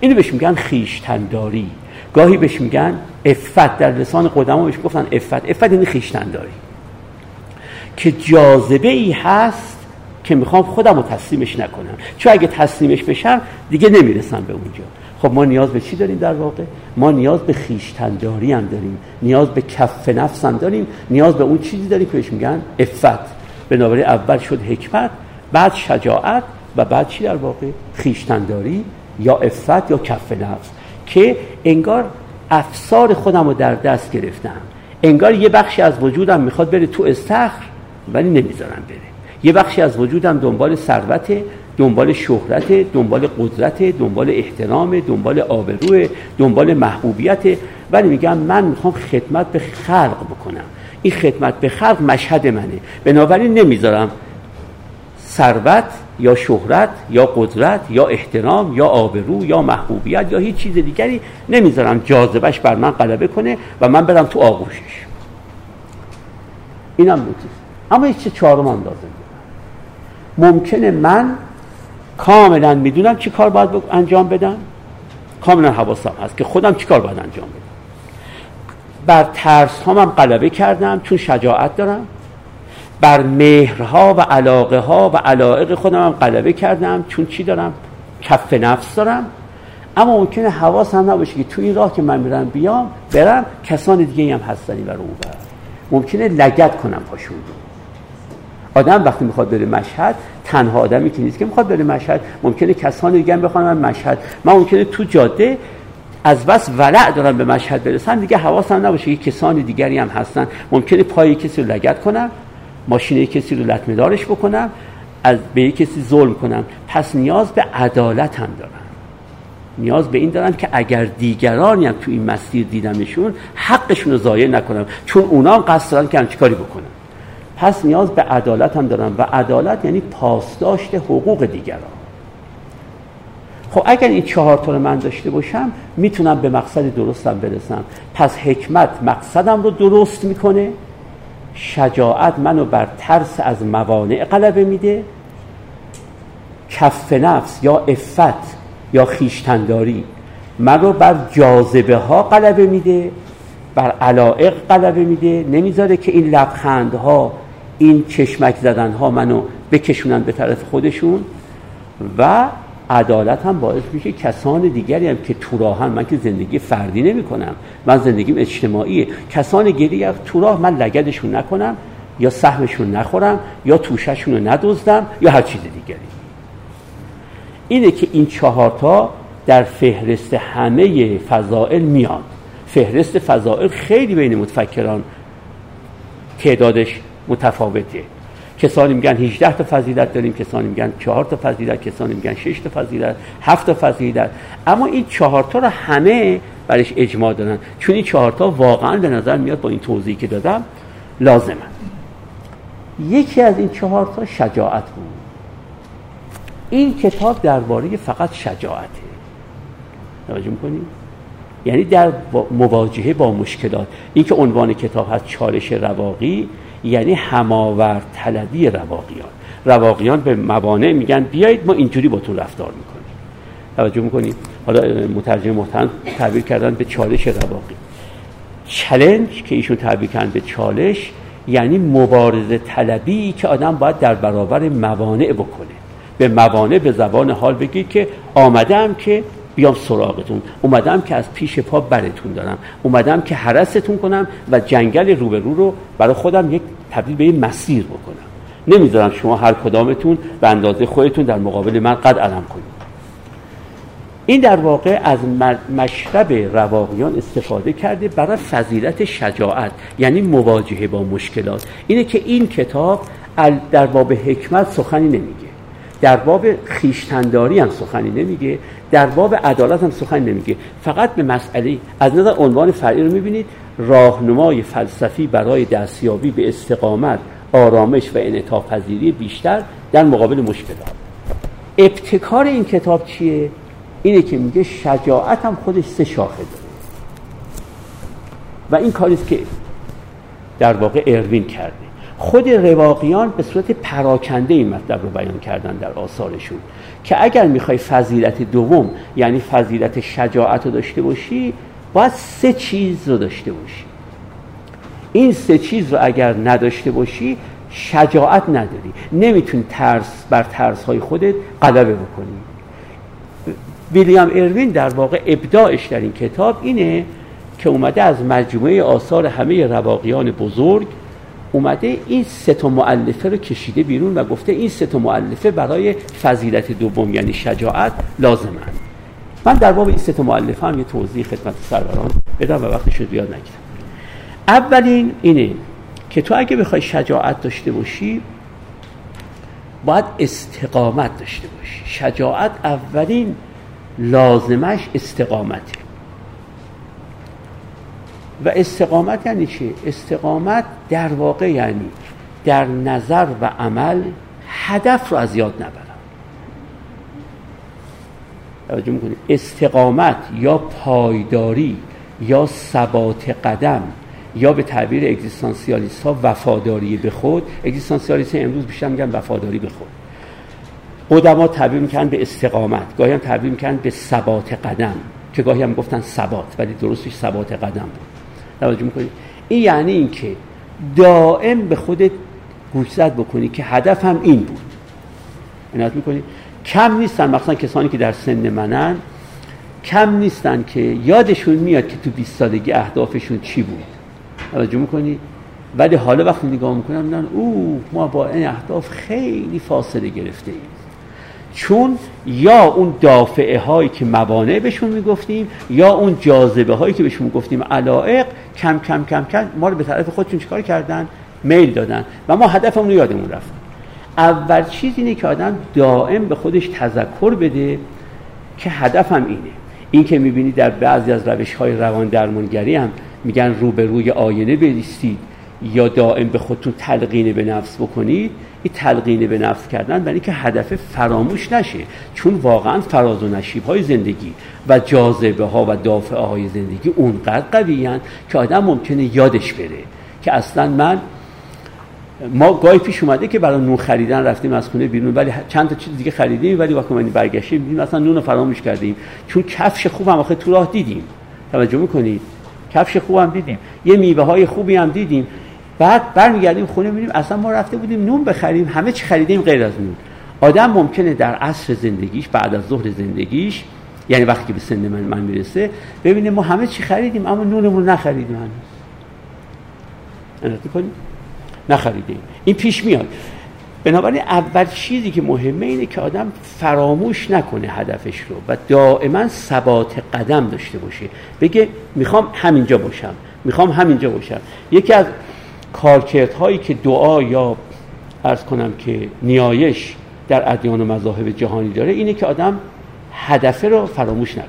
اینو بهش میگن خیشتنداری. گاهی بهش میگن افت در لسان قدما بهش گفتن افت افت یعنی خیشتنداری. که جاذبه ای هست که می‌خوام خودم رو تسلیمش نکنم. چون اگه تسلیمش بشم دیگه نمی‌رسم به اونجا. خب ما نیاز به چی داریم در واقع؟ ما نیاز به خیشتنداری هم داریم. نیاز به کف نفس هم داریم. نیاز به اون چیزی داریم که بهش میگن افت بنابراین اول شد حکمت بعد شجاعت و بعد چی در واقع؟ خیشتنداری یا افت یا کف نفس که انگار افسار خودم رو در دست گرفتم. انگار یه بخشی از وجودم می‌خواد بره تو استخر ولی نمی‌ذارم بره. یه بخشی از وجودم دنبال ثروت دنبال شهرت دنبال قدرت دنبال احترام دنبال آبروه دنبال محبوبیت. ولی میگم من می‌خوام خدمت به خلق بکنم. این خدمت به خلق مشهد منه. بنابراین نمی‌ذارم ثروت یا شهرت یا قدرت یا احترام یا آبرو یا محبوبیت یا هیچ چیز دیگری نمی‌ذارم جاذبش بر من غلبه کنه و من برم تو آغوشش. اینم نکته. اما هیچ چهارم هم لازم ممکنه من کاملا می‌دونم چی کار باید انجام بدم؟ کاملا حواسم هست که خودم چی کار باید انجام بدم؟ بر ترس هم غلبه کردم چون شجاعت دارم. بر مهرها و علاقه ها و علائق خودم هم غلبه کردم چون چی دارم؟ کف نفس دارم. اما ممکنه حواس هم نباشه که تو این راه که من میرم بیام برم کسان دیگه هم هستنی برای اون برم ممکنه لگت کنم پاشون. آدم وقتی می‌خواد بره مشهد تنها آدمی که نیست که می‌خواد بره مشهد. ممکنه کسان دیگه هم بخوان من مشهد. من ممکنه تو جاده از بس ولع دارم به مشهد برسن دیگه حواسم نباشه که کسان دیگری هم هستن. ممکنه پای کسی رو لگت کنم ماشین کسی رو لطمه بکنم از به کسی ظلم کنم پس نیاز به عدالت هم دارم نیاز به این دارم که اگر دیگرانی هم تو این مسیر دیدمشون حقشون رو ضایع نکنم چون اونا هم قصد دارن که هم چیکاری بکنم پس نیاز به عدالت هم دارم و عدالت یعنی پاسداشت حقوق دیگران. خب اگر این چهار تا رو من داشته باشم می‌تونم به مقصد درستم برسم. پس حکمت مقصدم رو درست می‌کنه. شجاعت منو بر ترس از موانع غلبه میده. کف نفس یا افت یا خیشتنداری منو بر جاذبه ها غلبه میده بر علائق غلبه میده. نمی‌ذاره که این لبخندها این چشمک زدن ها منو بکشونن به طرف خودشون. و عدالت هم باعث میشه کسان دیگری هم که تو راهن من که زندگی فردی نمی کنم من زندگیم اجتماعیه کسان دیگری تو راه من لگدشون نکنم یا سهمشون نخورم یا توششون رو ندزدم یا هر چیز دیگری. اینه که این چهارتا در فهرست همه فضائل میاد فهرست فضائل خیلی بین متفکران تعدادش متفاوته. کسانی میگن 18 تا فضیلت داریم کسانی میگن 4 تا فضیلت کسانی میگن 6 تا فضیلت 7 تا فضیلت. اما این 4 تا رو همه برش اجماع دارن چون این 4 تا واقعا به نظر میاد با این توضیحی که دادم لازمه. یکی از این 4 تا شجاعت بود. این کتاب درباره فقط شجاعته. توجه می‌کنید یعنی در مواجهه با مشکلات. این که عنوان کتاب هست چالش رواقی یعنی هماورد طلبی رواقیان. رواقیان به موانع میگن بیایید ما اینجوری تو رفتار می‌کنیم. توجه می‌کنید حالا مترجم محترم تعبیر کردن به چالش رواقی. چلنج که ایشون تعبیر کردن به چالش یعنی مبارزه طلبی که آدم باید در برابر موانع بکنه. به موانع به زبان حال بگید که آمدم که بیام سراغتون. اومدم که از پیش پا برتون دارم. اومدم که حرستون کنم و جنگل روبرو رو برای خودم یک تبدیل به یک مسیر بکنم. نمی‌ذارم شما هر کدامتون به اندازه خودتون در مقابل من قد علم کنید. این در واقع از مشرب رواقیان استفاده کرده برای فضیلت شجاعت یعنی مواجهه با مشکلات. اینه که این کتاب در باب حکمت سخنی نمیگه. در باب خیشتنداری هم سخنی نمیگه در باب عدالت هم سخنی نمیگه. فقط به مسئله از نظر عنوان فرعی رو می‌بینید راهنمای فلسفی برای دستیابی به استقامت آرامش و انعطاف پذیری بیشتر در مقابل مشکلات. ابتکار این کتاب چیه؟ اینه که میگه شجاعت هم خودش سه شاخه داره. و این کاریست که در واقع اروین کرده خود رواقیان به صورت پراکنده این مطلب رو بیان کردن در آثارشون که اگر می‌خوای فضیلت دوم یعنی فضیلت شجاعت رو داشته باشی باید سه چیز رو داشته باشی. این سه چیز رو اگر نداشته باشی شجاعت نداری. نمی‌تونی ترس بر ترس های خودت غلبه بکنی. ویلیام اروین در واقع ابداعش در این کتاب اینه که اومده از مجموعه آثار همه رواقیان بزرگ اومده این سه تا مؤلفه رو کشیده بیرون و گفته این سه تا مؤلفه برای فضیلت دوم یعنی شجاعت لازمن من در باب این سه تا مؤلفه هم یه توضیح خدمت سروران بدم و وقتش رو بیاد نگیرم. اولین اینه که تو اگه بخوای شجاعت داشته باشی باید استقامت داشته باشی. شجاعت اولین لازمش استقامته. و استقامت یعنی چی؟ استقامت در واقع یعنی در نظر و عمل هدف رو از یاد نبرم. توجه می‌کنید استقامت یا پایداری یا ثبات قدم یا به تعبیر اگزیستانسیالیست ها وفاداری به خود. اگزیستانسیالیست امروز بیشتر میگن وفاداری به خود. قدما تعبیر می‌کنن به استقامت گاهی هم تعبیر می‌کنن به ثبات قدم که گاهی هم گفتن ثبات ولی درستش ثبات قدم بود. توجه می‌کنید این یعنی اینکه دائم به خودت گوشزد بکنی که هدف هم این بود. عنایت می‌کنی. کم نیستن مثلا کسانی که در سن منن. کم نیستن که یادشون میاد که تو 20 سالگی اهدافشون چی بود. توجه می‌کنی؟ ولی حالا وقتی نگاه می‌کنم میدن او ما با این اهداف خیلی فاصله گرفته ایم چون یا اون دافعه هایی که موانع بهشون می‌گفتیم یا اون جاذبه هایی که بهشون گفتیم علائق کم کم کم کم ما رو به طرف خودشون چیکار کردن؟ میل دادن. و ما هدفمون رو یادمون رفت. اول چیز اینه که آدم دائم به خودش تذکر بده که هدفم اینه. این که می‌بینی در بعضی از روش های روان درمانگری هم میگن روبروی آینه بریستید یا دائم به خودتون تلقین به نفس بکنید این تلقین به نفس کردن برای اینکه هدف فراموش نشه. چون واقعا فراز و نشیب های زندگی و جاذبه ها و دافعه های زندگی اونقدر قوی که آدم ممکنه یادش بره که اصلا من ما گاهی پیش اومده که برای نون خریدن رفتیم از خونه بیرون ولی چند تا چیز دیگه خریدیم ولی وقتی من برگشتیم دیدیم اصلا نون رو فراموش کردیم. چون کفش خوب هم آخه تو راه دیدیم. توجه می‌کنید؟ کفش خوب هم دیدیم. یه میوه های خوبی هم دیدیم. بعد برمیگردیم خونه می‌بینیم اصلا ما رفته بودیم نون بخریم همه چی خریدیم غیر از نون. آدم ممکنه در عصر زندگیش بعد از ظهر زندگیش یعنی وقتی به سن من, من می‌رسه ببینه ما همه چی خریدیم اما نونمون نخریدیم هنوز. نخریدیم. این پیش میاد. بنابراین اول چیزی که مهمه اینه که آدم فراموش نکنه هدفش رو و دائما ثبات قدم داشته باشه. بگه می‌خوام همینجا باشم می‌خوام همینجا باشم. یکی از کارکردهایی که دعا یا ارز کنم که نیایش در ادیان و مذاهب جهانی داره اینه که آدم هدفه رو فراموش نکنه.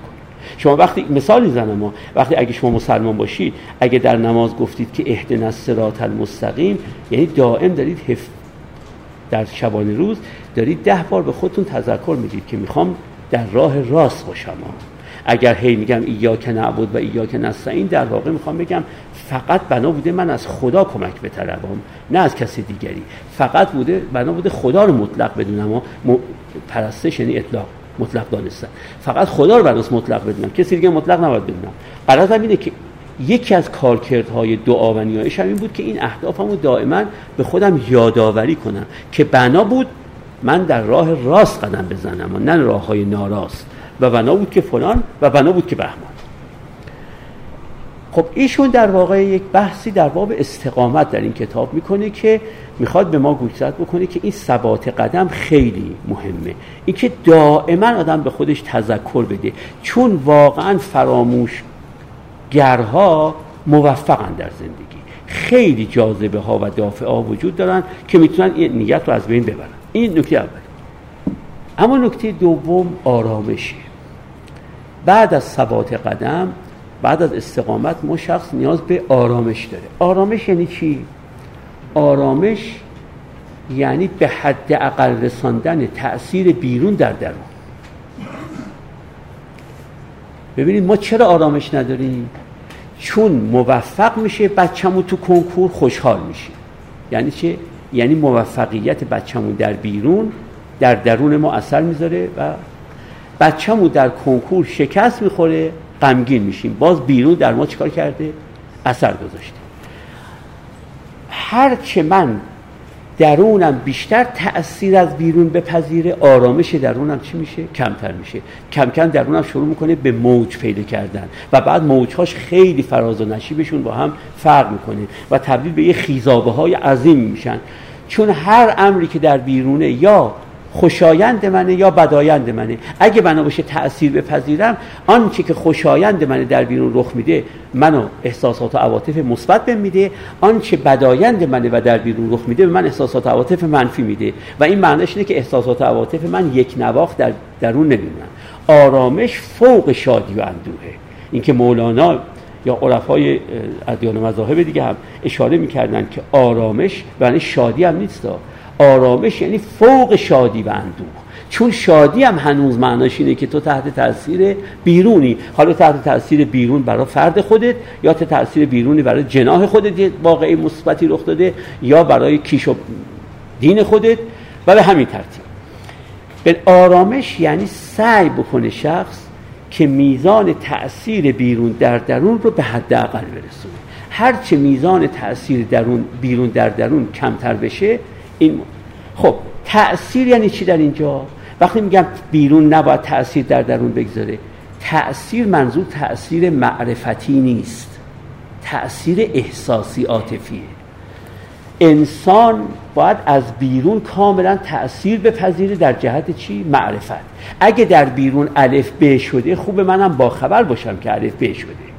شما وقتی مثال می‌زنم ما وقتی اگه شما مسلمان باشید اگه در نماز گفتید که اهدنا الصراط المستقیم یعنی دائم دارید حفظ در شبانه روز دارید ده بار به خودتون تذکر می‌دید که می‌خوام در راه راست باشم. اگر هی میگم ایاک نعبد و ایاک نستعین در واقع می‌خوام بگم فقط بنا بوده من از خدا کمک بطلبم نه از کسی دیگری. فقط بوده بنا بوده خدا رو مطلق بدونم و پرستش یعنی اطلاق مطلق دانستن. فقط خدا رو بناس مطلق بدونم. کسی دیگه مطلق نباید بدونم. قرار اینه که یکی از کارکردهای دعا و نیایش هم این بود که این اهدافمو دائما به خودم یادآوری کنم که بنا بود من در راه راست قدم بزنم و نه راه های ناراست. و بنا بود که فلان و بنا بود که بهمان. خب ایشون در واقع یک بحثی در باب استقامت در این کتاب می‌کنه که می‌خواد به ما گوشزد بکنه که این ثبات قدم خیلی مهمه. اینکه دائما آدم به خودش تذکر بده. چون واقعا فراموش گرها موفقن در زندگی. خیلی جاذبه ها و دافعه ها وجود دارن که می‌تونن این نیت رو از بین ببرن. این نکته اول. اما نکته دوم آرامشه. بعد از ثبات قدم بعد از استقامت ما شخص نیاز به آرامش داره. آرامش یعنی چی؟ آرامش یعنی به حد اقل رساندن تأثیر بیرون در درون. ببینید ما چرا آرامش نداریم؟ چون موفق میشه بچه‌مون تو کنکور خوشحال میشه. یعنی چه؟ یعنی موفقیت بچه‌مون در بیرون در درون ما اثر می‌ذاره و بچه‌مون در کنکور شکست می‌خوره غمگین میشیم. باز بیرون در ما چیکار کرده؟ اثر گذاشته. هرچه من درونم بیشتر تأثیر از بیرون بپذیره آرامش درونم چی میشه؟ کمتر میشه. کم کم درونم شروع می‌کنه به موج پیدا کردن و بعد موجهاش خیلی فراز و نشیبشون با هم فرق می‌کنه و تبدیل به یه خیزابه های عظیم میشن. چون هر امری که در بیرونه یا خوشایند منه یا بدایند منه. اگه بنا باشه تأثیر بپذیرم آنچه که خوشایند منه در بیرون رخ میده منو احساسات و عواطف مثبت بهم میده. آنچه بدایند منه و در بیرون رخ میده به من احساسات و عواطف منفی میده. و این معنیش اینه که احساسات و عواطف من یک نواخت در درون نمیمونن. آرامش فوق شادی و اندوهه اینکه مولانا یا عرفای ادیان مذاهب دیگه هم اشاره می‌کردن که آرامش یعنی شادی هم نیست. آرامش یعنی فوق شادی و اندوه. چون شادی هم هنوز معناش اینه که تو تحت تاثیر بیرونی. حالا تحت تاثیر بیرون برای فرد خودت یا تحت تاثیر بیرونی برای جناح خودت واقعی مثبتی رخ داده یا برای کیش و دین خودت. و به همین ترتیب. به آرامش یعنی سعی بکنه شخص که میزان تاثیر بیرون در درون رو به حداقل برسونه. هرچه میزان تاثیر درون بیرون در درون کمتر بشه این خب تأثیر یعنی چی در اینجا؟ وقتی میگم بیرون نباید تأثیر در درون بگذاره. تأثیر منظور تأثیر معرفتی نیست. تأثیر احساسی عاطفیه. انسان باید از بیرون کاملا تأثیر بپذیره در جهت چی؟ معرفت. اگه در بیرون الف ب شده خوب منم با خبر باشم که الف ب شده.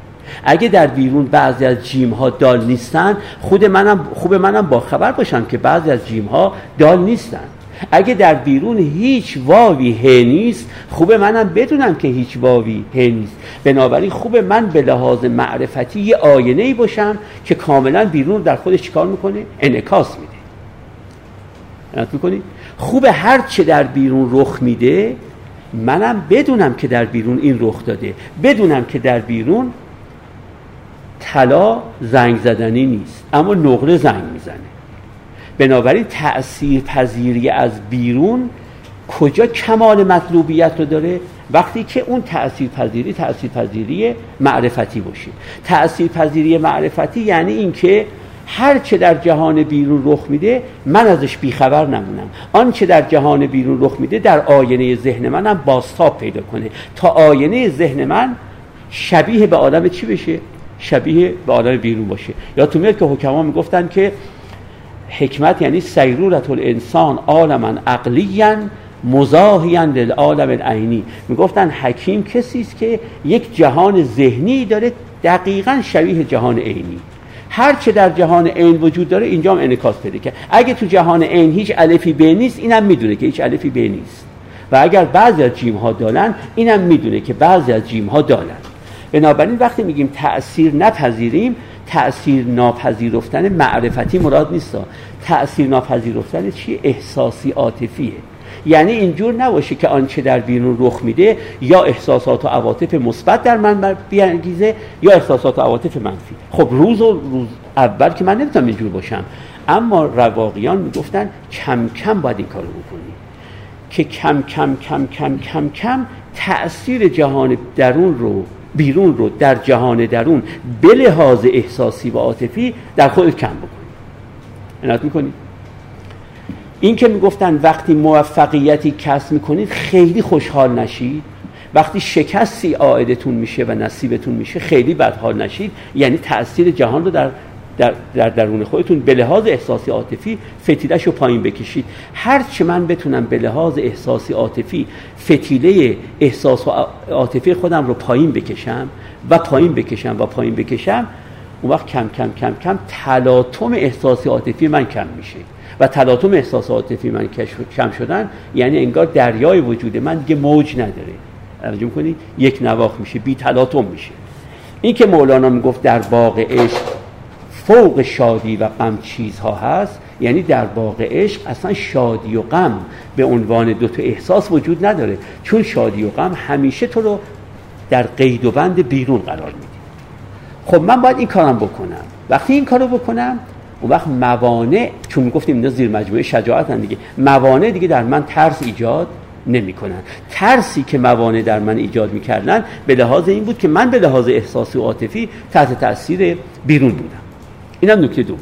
اگه در بیرون بعضی از جیم ها دال نیستن خود منم خوب منم با خبر باشم که بعضی از جیم ها دال نیستن. اگه در بیرون هیچ واوی ه نیست خوب منم بدونم که هیچ واوی ه نیست. بنابراین خوب من به لحاظ معرفتی یه آینه ای باشم که کاملا بیرون در خودش چیکار می‌کنه؟ انعکاس میده. می‌کنی؟ خوب هر چه در بیرون رخ میده منم بدونم که در بیرون این رخ داده. بدونم که در بیرون طلا زنگ زدنی نیست اما نقره زنگ می‌زنه. بنابراین تأثیر پذیری از بیرون کجا کمال مطلوبیت رو داره؟ وقتی که اون تأثیر پذیری تأثیر پذیری معرفتی باشه. تأثیر پذیری معرفتی یعنی اینکه هر چه در جهان بیرون رخ میده من ازش بیخبر نمونم. آنچه در جهان بیرون رخ میده در آینه ذهن منم باستاب پیدا کنه. تا آینه ذهن من شبیه به آدم چی بشه؟ شبیه به عالم بیرون باشه. یا تو میاد که حکما می‌گفتن که حکمت یعنی سیرورت الانسان عالما عقلیا مزاحیا للعالم العینی. می‌گفتن حکیم کسی است که یک جهان ذهنی داره دقیقا شبیه جهان عینی. هر چه در جهان عین وجود داره اینجا هم انعکاس پیدا که اگه تو جهان عین هیچ الفی ب نیست اینم می‌دونه که هیچ الفی ب نیست. و اگر بعضی از جیم ها دارن اینم می‌دونه که بعضی از جیم ها دارن بنابراین وقتی میگیم تأثیر نپذیریم تأثیر ناپذیرفتن معرفتی مراد نیست. تأثیر ناپذیرفتن چی؟ احساسی عاطفیه. یعنی اینجور نباشه که آنچه در بیرون رخ میده یا احساسات و عواطف مثبت در من بیانگیزه یا احساسات و عواطف منفی. خب روز و روز اول که من نمی‌تونم اینجور باشم. اما رواقیان می‌گفتن کم کم باید این کارو بکنی. که کم کم کم کم کم کم تأثیر جهان درون رو بیرون رو در جهان درون به لحاظ احساسی و عاطفی در خود کم بکنید. عنایت می‌کنید. این که می‌گفتن وقتی موفقیتی کسب می‌کنید خیلی خوشحال نشید. وقتی شکستی عائدتون میشه و نصیبتون میشه خیلی بدحال نشید. یعنی تاثیر جهان رو در در, در درون خودتون به لحاظ احساسی عاطفی فتیلش رو پایین بکشید. هر چه من بتونم به لحاظ احساسی عاطفی فتیله احساس و عاطفی خودم رو پایین بکشم و پایین بکشم و پایین بکشم اون وقت کم کم کم کم تلاطم احساسی عاطفی من کم میشه. و تلاطم احساس عاطفی من کم شدن یعنی انگار دریای وجود من دیگه موج نداره. توجه کنید؟ یک نواخ میشه بی تلاطم میشه. این که مولانا می‌گفت در باغ عشق فوق شادی و غم چیزها هست یعنی در باغ عشق اصلا شادی و غم به عنوان دو تا احساس وجود نداره. چون شادی و غم همیشه تو رو در قید و بند بیرون قرار میده. خب من باید این کارم بکنم. وقتی این کارو بکنم اون وقت موانع چون گفتیم اینا زیر مجموعه شجاعت هم دیگه موانع دیگه در من ترس ایجاد نمی‌کنن. ترسی که موانع در من ایجاد می‌کردن به لحاظ این بود که من به لحاظ احساسی و عاطفی تحت تاثیر بیرون بودم. اینم نکته دوم.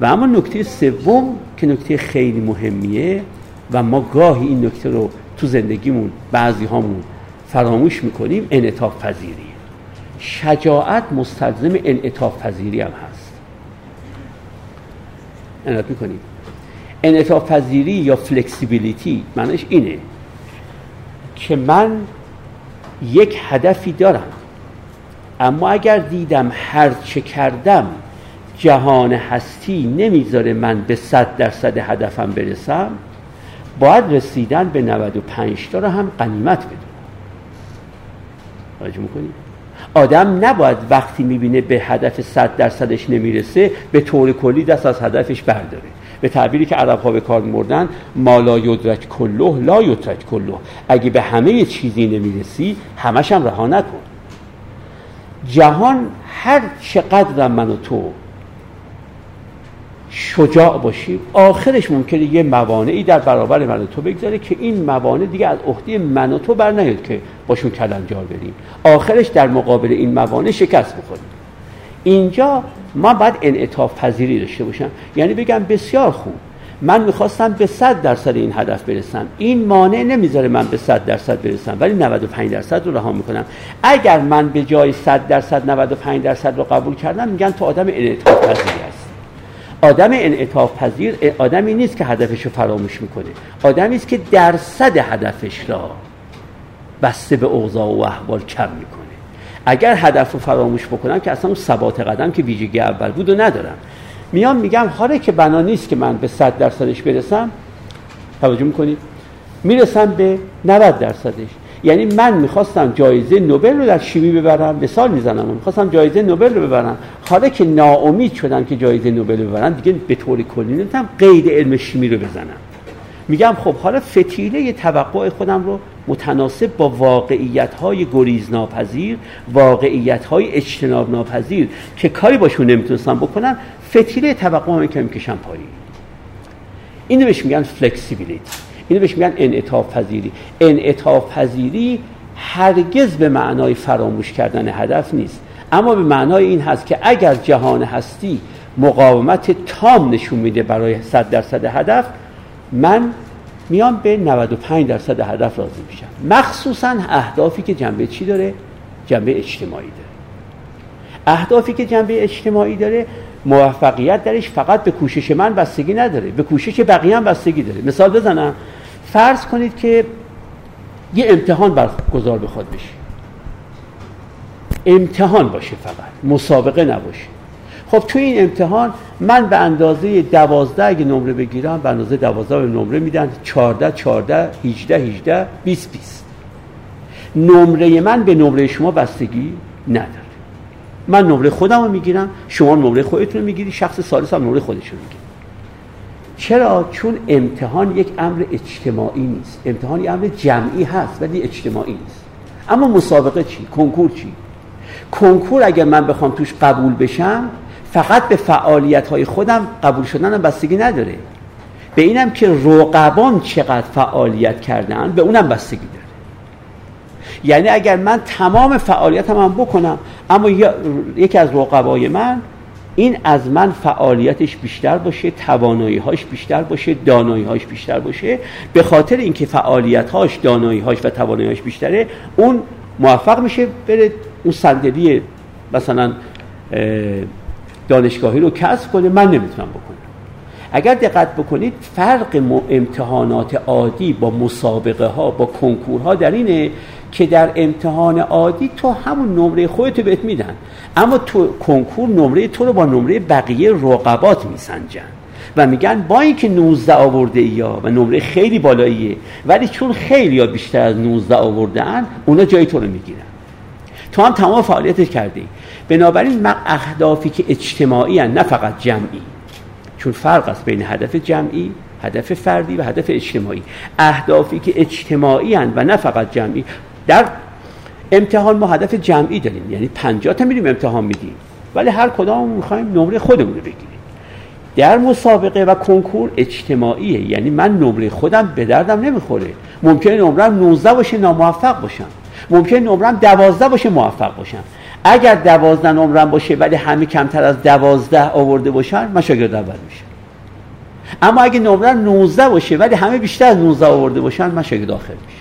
و اما نکته سوم که نکته خیلی مهمیه و ما گاهی این نکته رو تو زندگیمون بعضی هامون فراموش می‌کنیم انعطاف پذیری شجاعت مستلزم انعطاف پذیری هم هست. انعطاف می‌کنیم. انعطاف پذیری یا فلکسیبیلیتی معنیش اینه که من یک هدفی دارم اما اگر دیدم هر چه کردم جهان هستی نمی‌ذاره من به صد درصد هدفم برسم. باید رسیدن به 95 تا رو هم قنیمت بدونم توجه می‌کنید آدم نباید وقتی می‌بینه به هدف صد درصدش نمی‌رسه به طور کلی دست از هدفش برداره. به تعبیری که عرب ها به کار مردن ما لا یدرک کله لا یدرک کله اگه به همه چیزی نمی‌رسی همش هم رها نکن. جهان هر چقدر من و تو شجاع باشیم. آخرش ممکنه یه موانعی در برابر من و تو بگذاره که این موانع دیگه از عهده من و تو بر نیاد که باشون کلنجار بریم آخرش در مقابل این موانع شکست بخوریم. اینجا ما باید انعطاف پذیری داشته باشم. یعنی بگم بسیار خوب. من می‌خواستم به صد درصد این هدف برسم. این مانع نمی‌ذاره من به صد درصد برسم ولی 95 درصد رو رها می‌کنم. اگر من به جای 100 درصد 95 درصد رو قبول کردم میگن تو آدم انعطاف پذیری هست آدم انعطاف پذیر آدمی نیست که هدفش رو فراموش می‌کنه. آدمی است که درصد هدفش را بسته به اوضاع و احوال کم می‌کنه. اگر هدف رو فراموش بکنم که اصلا ثبات قدم که ویژگی اول بود و ندارم. میام میگم حالا که بنا نیست که من به 100 درصدش برسم. توجه می‌کنید می‌رسم به 90 درصدش. یعنی من می‌خواستم جایزه نوبل رو در شیمی ببرم مثال می‌زنم می‌خواستم جایزه نوبل رو ببرم. حالا که ناامید شدم که جایزه نوبل رو ببرم دیگه به طور کلی نمی‌تونم قید علم شیمی رو بزنم. میگم خب حالا فتیله توقع خودم رو متناسب با واقعیت های گریز ناپذیر واقعیت های اجتناب ناپذیر که کاری باشون نمی‌تونستم بکنم فتیله توقع هم که می‌کشم پایی اینو بهش میگن فلکسیبیلیتی اینو بهش میگن انعطاف پذیری انعطاف پذیری هرگز به معنای فراموش کردن هدف نیست. اما به معنای این هست که اگر جهان هستی مقاومت تام نشون میده برای صد درصد هدف من میام به 95 درصد هدف راضی میشم. مخصوصا اهدافی که جنبه چی داره؟ جنبه اجتماعی داره. اهدافی که جنبه اجتماعی داره موفقیت درش فقط به کوشش من بستگی نداره. به کوشش بقیه هم بستگی داره. مثال بزنم. فرض کنید که یه امتحان برگزار به خود بشه. امتحان باشه فقط. مسابقه نباشه. خب تو این امتحان من به اندازه دوازده اگه نمره بگیرم به اندازه دوازده به نمره میدن. چارده چارده هیجده هیجده بیست بیست. نمره من به نمره شما بستگی نداره. من نمره خودم رو می‌گیرم شما نمره خودتون رو می‌گیری شخص سالس هم نمره خودش رو می‌گیره چرا؟ چون امتحان یک امر اجتماعی نیست امتحان یک امر جمعی هست ولی اجتماعی نیست اما مسابقه چی؟ کنکور چی؟ کنکور اگر من بخوام توش قبول بشم فقط به فعالیت های خودم قبول شدنم بستگی نداره به اینم که رقبان چقدر فعالیت کردن به اونم بستگی داره یعنی اگر من تمام فعالیتم هم بکنم اما یکی از رقبای من این از من فعالیتش بیشتر باشه توانایی هاش بیشتر باشه دانایی هاش بیشتر باشه. به خاطر اینکه فعالیت هاش دانایی هاش و توانایی هاش بیشتره اون موفق میشه بره اون صندلی مثلا دانشگاهی رو کسب کنه. من نمی‌تونم بکنم. اگر دقت بکنید فرق امتحانات عادی با مسابقه ها با کنکورها در اینه که در امتحان عادی تو همون نمره خودتو بهت میدن. اما تو کنکور نمره تو رو با نمره بقیه رقبات میسنجن. و میگن با اینکه 19 آورده یا و نمره خیلی بالاییه ولی چون خیلی یا بیشتر از 19 آورده ان اونا جای تو رو می‌گیرن. تو هم تمام فعالیتش کردی. بنابراین اهدافی که اجتماعی هن نه فقط جمعی. چون فرق است بین هدف جمعی هدف فردی و هدف اجتماعی. اهدافی که اجتماعی هن و نه فقط جمعی در امتحان ما هدف جمعی داریم. یعنی 50 تا میریم امتحان میدیم. ولی هر کدام می‌خوایم نمره خودمون رو بگیریم. در مسابقه و کنکور اجتماعیه. یعنی من نمره خودم به دردم نمی‌خوره. ممکنه نمرم 19 باشه ناموفق باشم. ممکنه نمرم 12 باشه موفق باشم. اگر 12 نمرم باشه ولی همه کمتر از 12 آورده باشن من شاگرد اول میشم. اما اگه نمرم 19 باشه ولی همه بیشتر از 19 آورده باشن من شاگرد آخر میشم.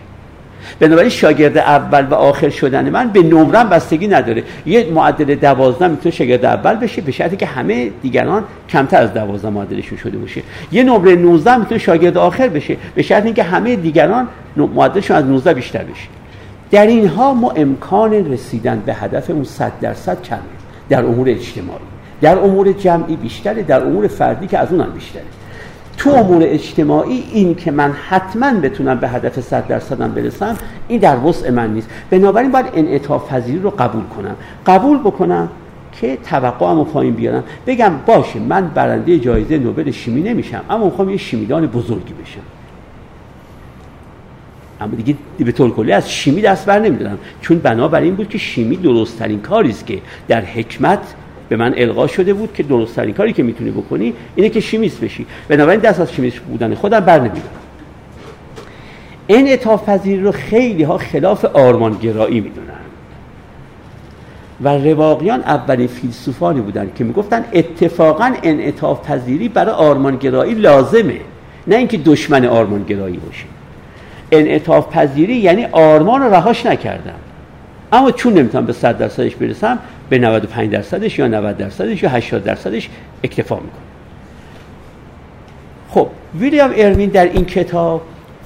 بنابراین شاگرد اول و آخر شدن من به نمرم بستگی نداره. یه معدل دوازده می‌تونه شاگرد اول بشه به شرطی که همه دیگران کمتر از دوازده معدلشون شده باشه. یه نمره 19 می‌تونه شاگرد آخر بشه به شرطی که همه دیگران معدلشون از 19 بیشتر بشه. در اینها ما امکان رسیدن به هدف اون 100 درصد کمه. در امور اجتماعی. در امور جمعی بیشتره در امور فردی که از اونم بیشتره. تو امور اجتماعی این که من حتما بتونم به هدف 100 درصدم برسم این در وسع من نیست. بنابراین باید انعطاف پذیری رو قبول کنم. قبول بکنم که توقعمو پایین بیارم. بگم باشه من برنده جایزه نوبل شیمی نمیشم اما می‌خوام یه شیمیدان بزرگی بشم. اما دیگه به طور کلی از شیمی دست بر نمیدارم چون بنابراین بود که شیمی درست ترین کاری است که در حکمت به من القا شده بود که درست کاری که می‌تونی بکنی اینه که شیمیست بشی. بنابراین دست از شیمیست بودن خودم بر نمیدارم. انعطاف پذیری رو خیلی ها خلاف آرمانگرایی می‌دونن. و رواقیان اولین فیلسوفانی بودن که می‌گفتن اتفاقا انعطاف پذیری برای آرمانگرایی لازمه نه اینکه دشمن آرمانگرایی باشه. انعطاف پذیری یعنی آرمان رو رهاش نکردم. اما چون نمی‌تونم به 100 درصدش برسم به 95 درصدش یا 90 درصدش یا 80 درصدش اکتفا می‌کنم خب ویلیام اروین در این کتاب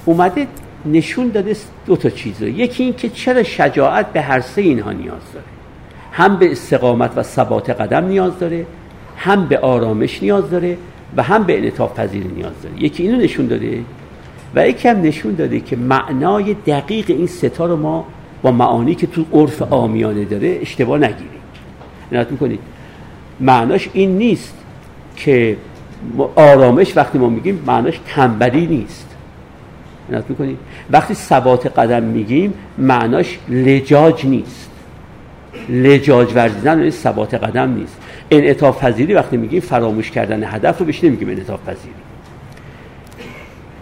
اومده نشون داده دو تا چیز یکی این که چرا شجاعت به هر سه اینها نیاز داره. هم به استقامت و ثبات قدم نیاز داره هم به آرامش نیاز داره و هم به انعطاف پذیری نیاز داره. یکی اینو نشون داده و یکی هم نشون داده که معنای دقیق این ستا رو ما با معانی که تو عرف آمیانه داره اشتباه نگیریم. عنایت می‌کنید. معناش این نیست که آرامش وقتی ما میگیم معناش تنبلی نیست. عنایت می‌کنید. وقتی ثبات قدم میگیم معناش لجاج نیست. لجاج ورزیدن نیست ثبات قدم نیست. انعطاف پذیری وقتی میگیم فراموش کردن هدف رو بهش نمیگیم انعطاف پذیری.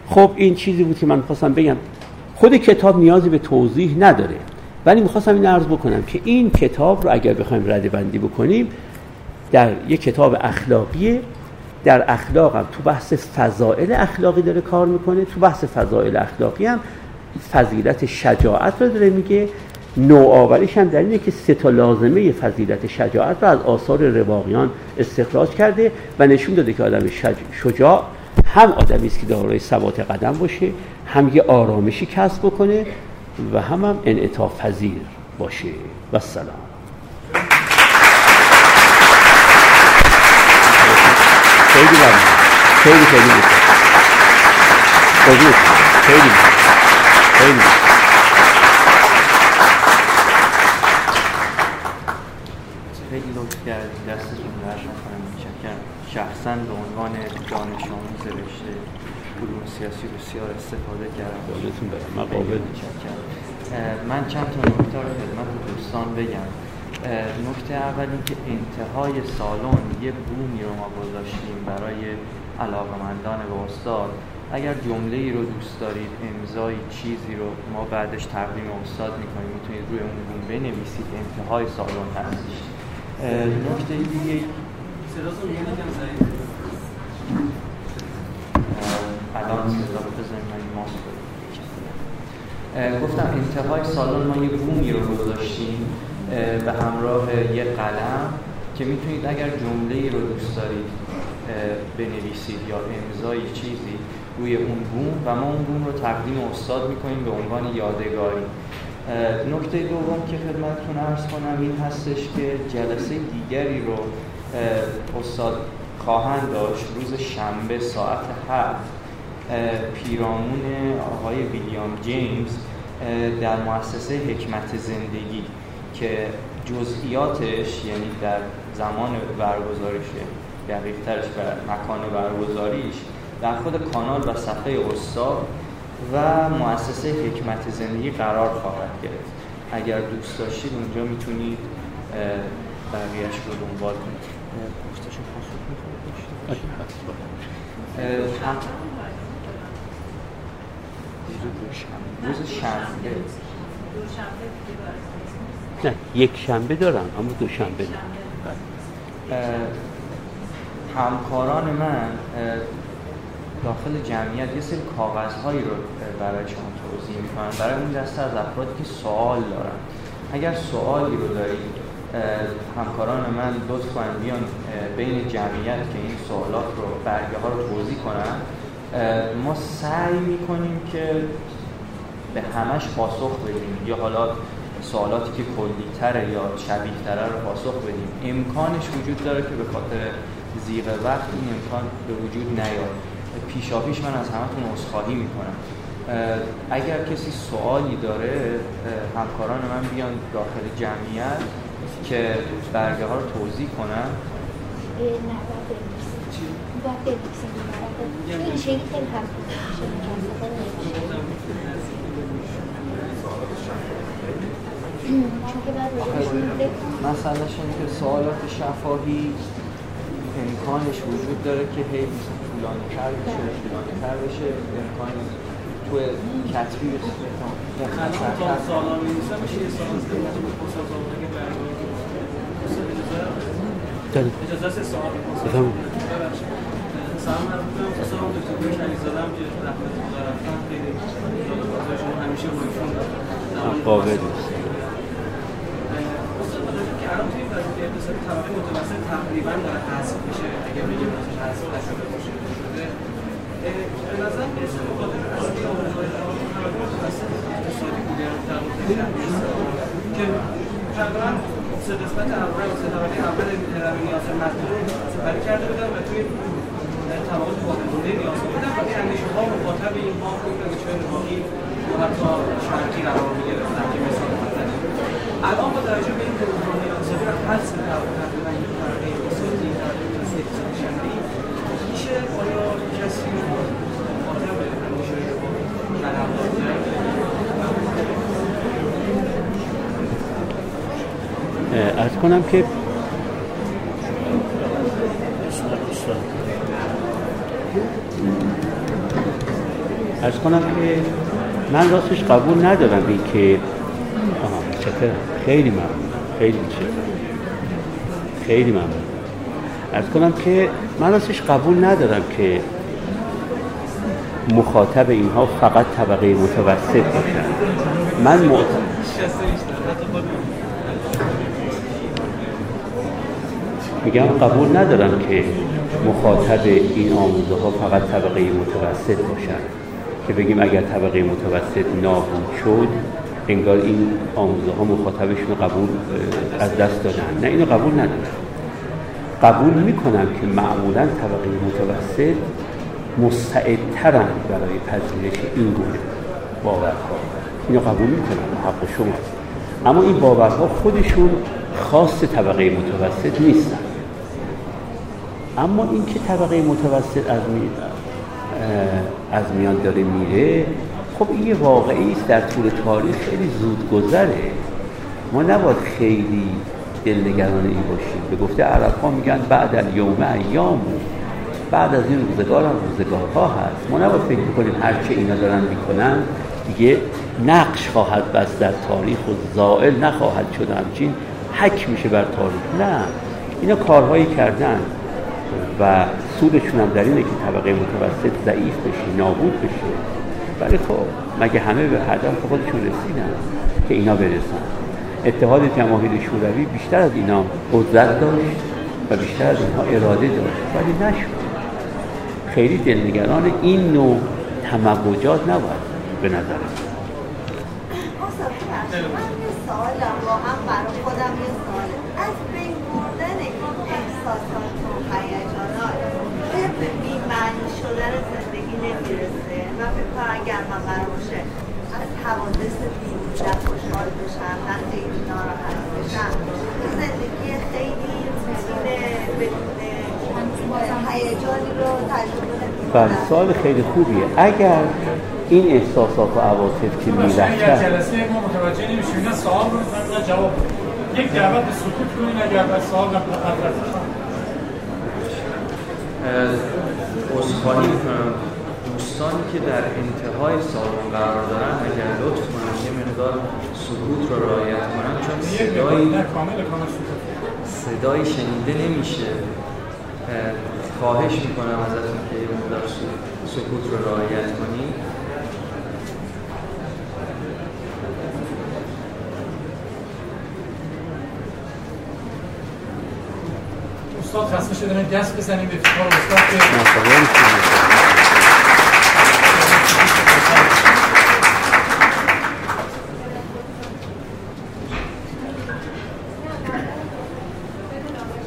خب این چیزی بود که من خواستم بگم. خود کتاب نیازی به توضیح نداره. ولی می‌خواستم این عرض بکنم که این کتاب رو اگر بخوایم رده بندی بکنیم در یک کتاب اخلاقیه در اخلاق هم تو بحث فضائل اخلاقی داره کار می‌کنه تو بحث فضائل اخلاقی هم فضیلت شجاعت رو داره میگه. نوآوریش هم در اینه که سه لازمه فضیلت شجاعت رو از آثار رواقیان استخراج کرده و نشون داده که آدم شجاع هم آدمی است که دارای ثبات قدم باشه هم یه آرامشی کسب بکنه و هم هم انعطاف پذیر باشه. و سلام خیلی خیلی خیلی خیلی خیلی خیلی لطف کردید. دستتون درش کنم شخصا به عنوان دانش آموز رشته سیاسی بسیار استفاده کردم. دولتون برم من قابل من چند تا نکته رو خدمت دوستان بگم. نکته اول که انتهای سالن یه بومی رو ما گذاشتیم برای علاقمندان به استاد. اگر جمله ای رو دوست دارید امضای چیزی رو ما بعدش تقدیم استاد می‌کنیم. می‌تونید روی اون بوم بنویسید. انتهای سالن هستش نکته دیگه الان صدا بزنیم من ماس گفتم انتهای سالن ما یه بومی رو گذاشتیم به همراه یه قلم که می‌تونید اگر جمله رو دوست دارید بنویسید یا امضای چیزی روی اون بوم و ما اون بوم رو تقدیم استاد می‌کنیم به عنوان یادگاری. نکته دوم که خدمتتون ارز کنم این هستش که جلسه دیگری رو استاد خواهند داشت روز شنبه ساعت هفت. پیرامون آقای ویلیام جیمز در مؤسسه حکمت زندگی که جزئیاتش یعنی در زمان برگزارش دقیقترش و مکان برگزاریش در خود کانال و صفحه استاد و مؤسسه حکمت زندگی قرار خواهد گرفت. اگر دوست داشتید اونجا می‌تونید بقیهش رو دنبال کنید. روز شنبه. نه یک شنبه دارم اما دو شنبه نه. همکاران من داخل جمعیت یه سری کاغذهایی رو برای شما توضیح می‌کنن. برای اون دسته از افرادی که سوال دارن. اگر سوالی رو دارید همکاران من لطفا بیان بین جمعیت که این سوالات رو برگه ها رو توضیح کنن. ما سعی می‌کنیم که به همش پاسخ بدیم. یا حالا سوالاتی که کلیتره یا شبیه تره رو پاسخ بدیم. امکانش وجود داره که به خاطر زیغ وقت این امکان به وجود نیاد. پیشاپیش من از همتون عذرخواهی می‌کنم. اگر کسی سوالی داره همکاران من بیان داخل جمعیت که برگه ها رو توضیح کنن. مسئلهش اینه که سوالات شفاهی امکانش وجود داره که هی طولانی تر بشه طولانی تر بشه. امکان تو کتبی بشه. تر سالان می‌نویسم میشه یه سال اجازه؟ سه سوال سلام می‌کنم. سلام دکتر بهش علیزاده‌ام که رحمت خدا رفتن خیلی شما همیشه روشون قابل الان توی وظیفه اقتصادی طبقه متوسط تقریبا داره حذف میشه اگه بگیم مثلا حذف نشده باشه شده. به نظر می‌رسه مقابل اصلی آموزهای طبقه متوسط اقتصادی بوده در که تقریبا سه قسمت اول سه طبقه اول هرم نیاز مطلوب سپری کرده بودن و توی طبقات باقی مونده نیاز بودن ولی اندیشه ها مخاطب اینها خوب اندیشه نهایی و حتی شرقی قرار می‌گرفتن که مثال الان با توجه به این که روحانی اقتصادی رو حذف تقریبا این فرقه اقتصادی در شنبه میشه آیا کسی مخاطب اندیشه ارز کنم که ارز کنم که من راستش قبول ندارم این که چطور؟ خیلی ممنون. خیلی خیلی ممنون. ارز کنم که من راستش قبول ندارم که مخاطب اینها فقط طبقه متوسط باشن. من معتقد میگم قبول ندارم که مخاطب این آموزه ها فقط طبقه متوسط باشن. که بگیم اگر طبقه متوسط نابود شد انگار این آموزه ها مخاطبشون قبول از دست دادن. نه اینو قبول ندارم قبول می‌کنم که معمولا طبقه متوسط مستعدترن برای پذیرش این گونه باورها. اینو قبول می‌کنم حق شما. اما این باورها خودشون خاص طبقه متوسط نیستن. اما اینکه طبقه متوسط از. از میان داره میره. خب این یه واقعی است در طول تاریخ خیلی زود گذره. ما نباید خیلی دلنگران این باشیم. به گفته عرب ها میگن بعد الیوم ایام بعد از این روزگار هم روزگارها هست. ما نباید فکر کنیم هرچه اینا دارن می‌کنن دیگه نقش خواهد بس در تاریخ و زائل نخواهد شد. همچین حک میشه بر تاریخ. نه. اینا کارهایی کردن. و سودشون هم در اینه که طبقه متوسط ضعیف بشه نابود بشه ولی خب مگه همه به هدف خودشون رسیدن که اینا برسن؟ اتحاد جماهیر شوروی بیشتر از اینا قدرت داشت و بیشتر از اینها اراده داشت ولی نشد. خیلی دلنگران این نوع تموجات نباید به نظر من. برای خودم یه سواله از بین بردن این احساسات و هیجانات به بیمعنی شدن زندگی نمی‌رسه من فکر کنم اگر من قرار باشه از حوادث بیرون نه خوشحال بشم نه خیلی ناراحت بشم. زندگی خیلی بدون هیجانی رو تجربه بله سوال خیلی خوبیه. اگر این احساسات و عواطف که می‌رفتن جلسه ما متوجه نمیشیم. نه سوال رو نه جواب یک دعوت به سکوت کنین اگر سوال نمیشه عذرخواهی دوستانی که در انتهای سالن قرار دارن اگر لطف کنن یه مقدار سکوت رو رعایت کنن چون صدایی صدایی شنیده نمیشه. خواهش می‌کنم ازتون که یه مقدار سکوت رو رعایت کنید استاد خسته شده دست بزنیم به فکر استاد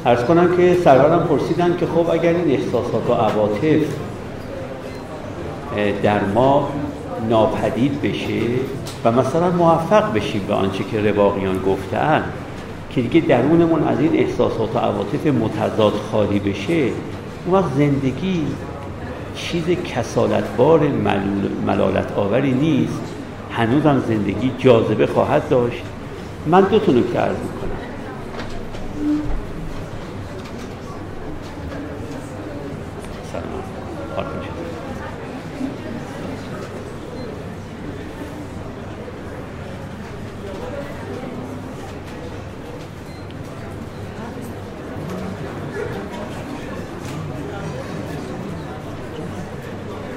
ارز کنم که سرورم پرسیدن که خب اگر این احساسات و عواطف در ما ناپدید بشه و مثلا موفق بشیم به آنچه که رواقیان گفتن که دیگه درونمون از این احساسات و عواطف متضاد خالی بشه اون وقت زندگی چیز کسالتبار ملالت آوری نیست. هنوزم زندگی جاذبه خواهد داشت. من دو تا نکته عرض می‌کنم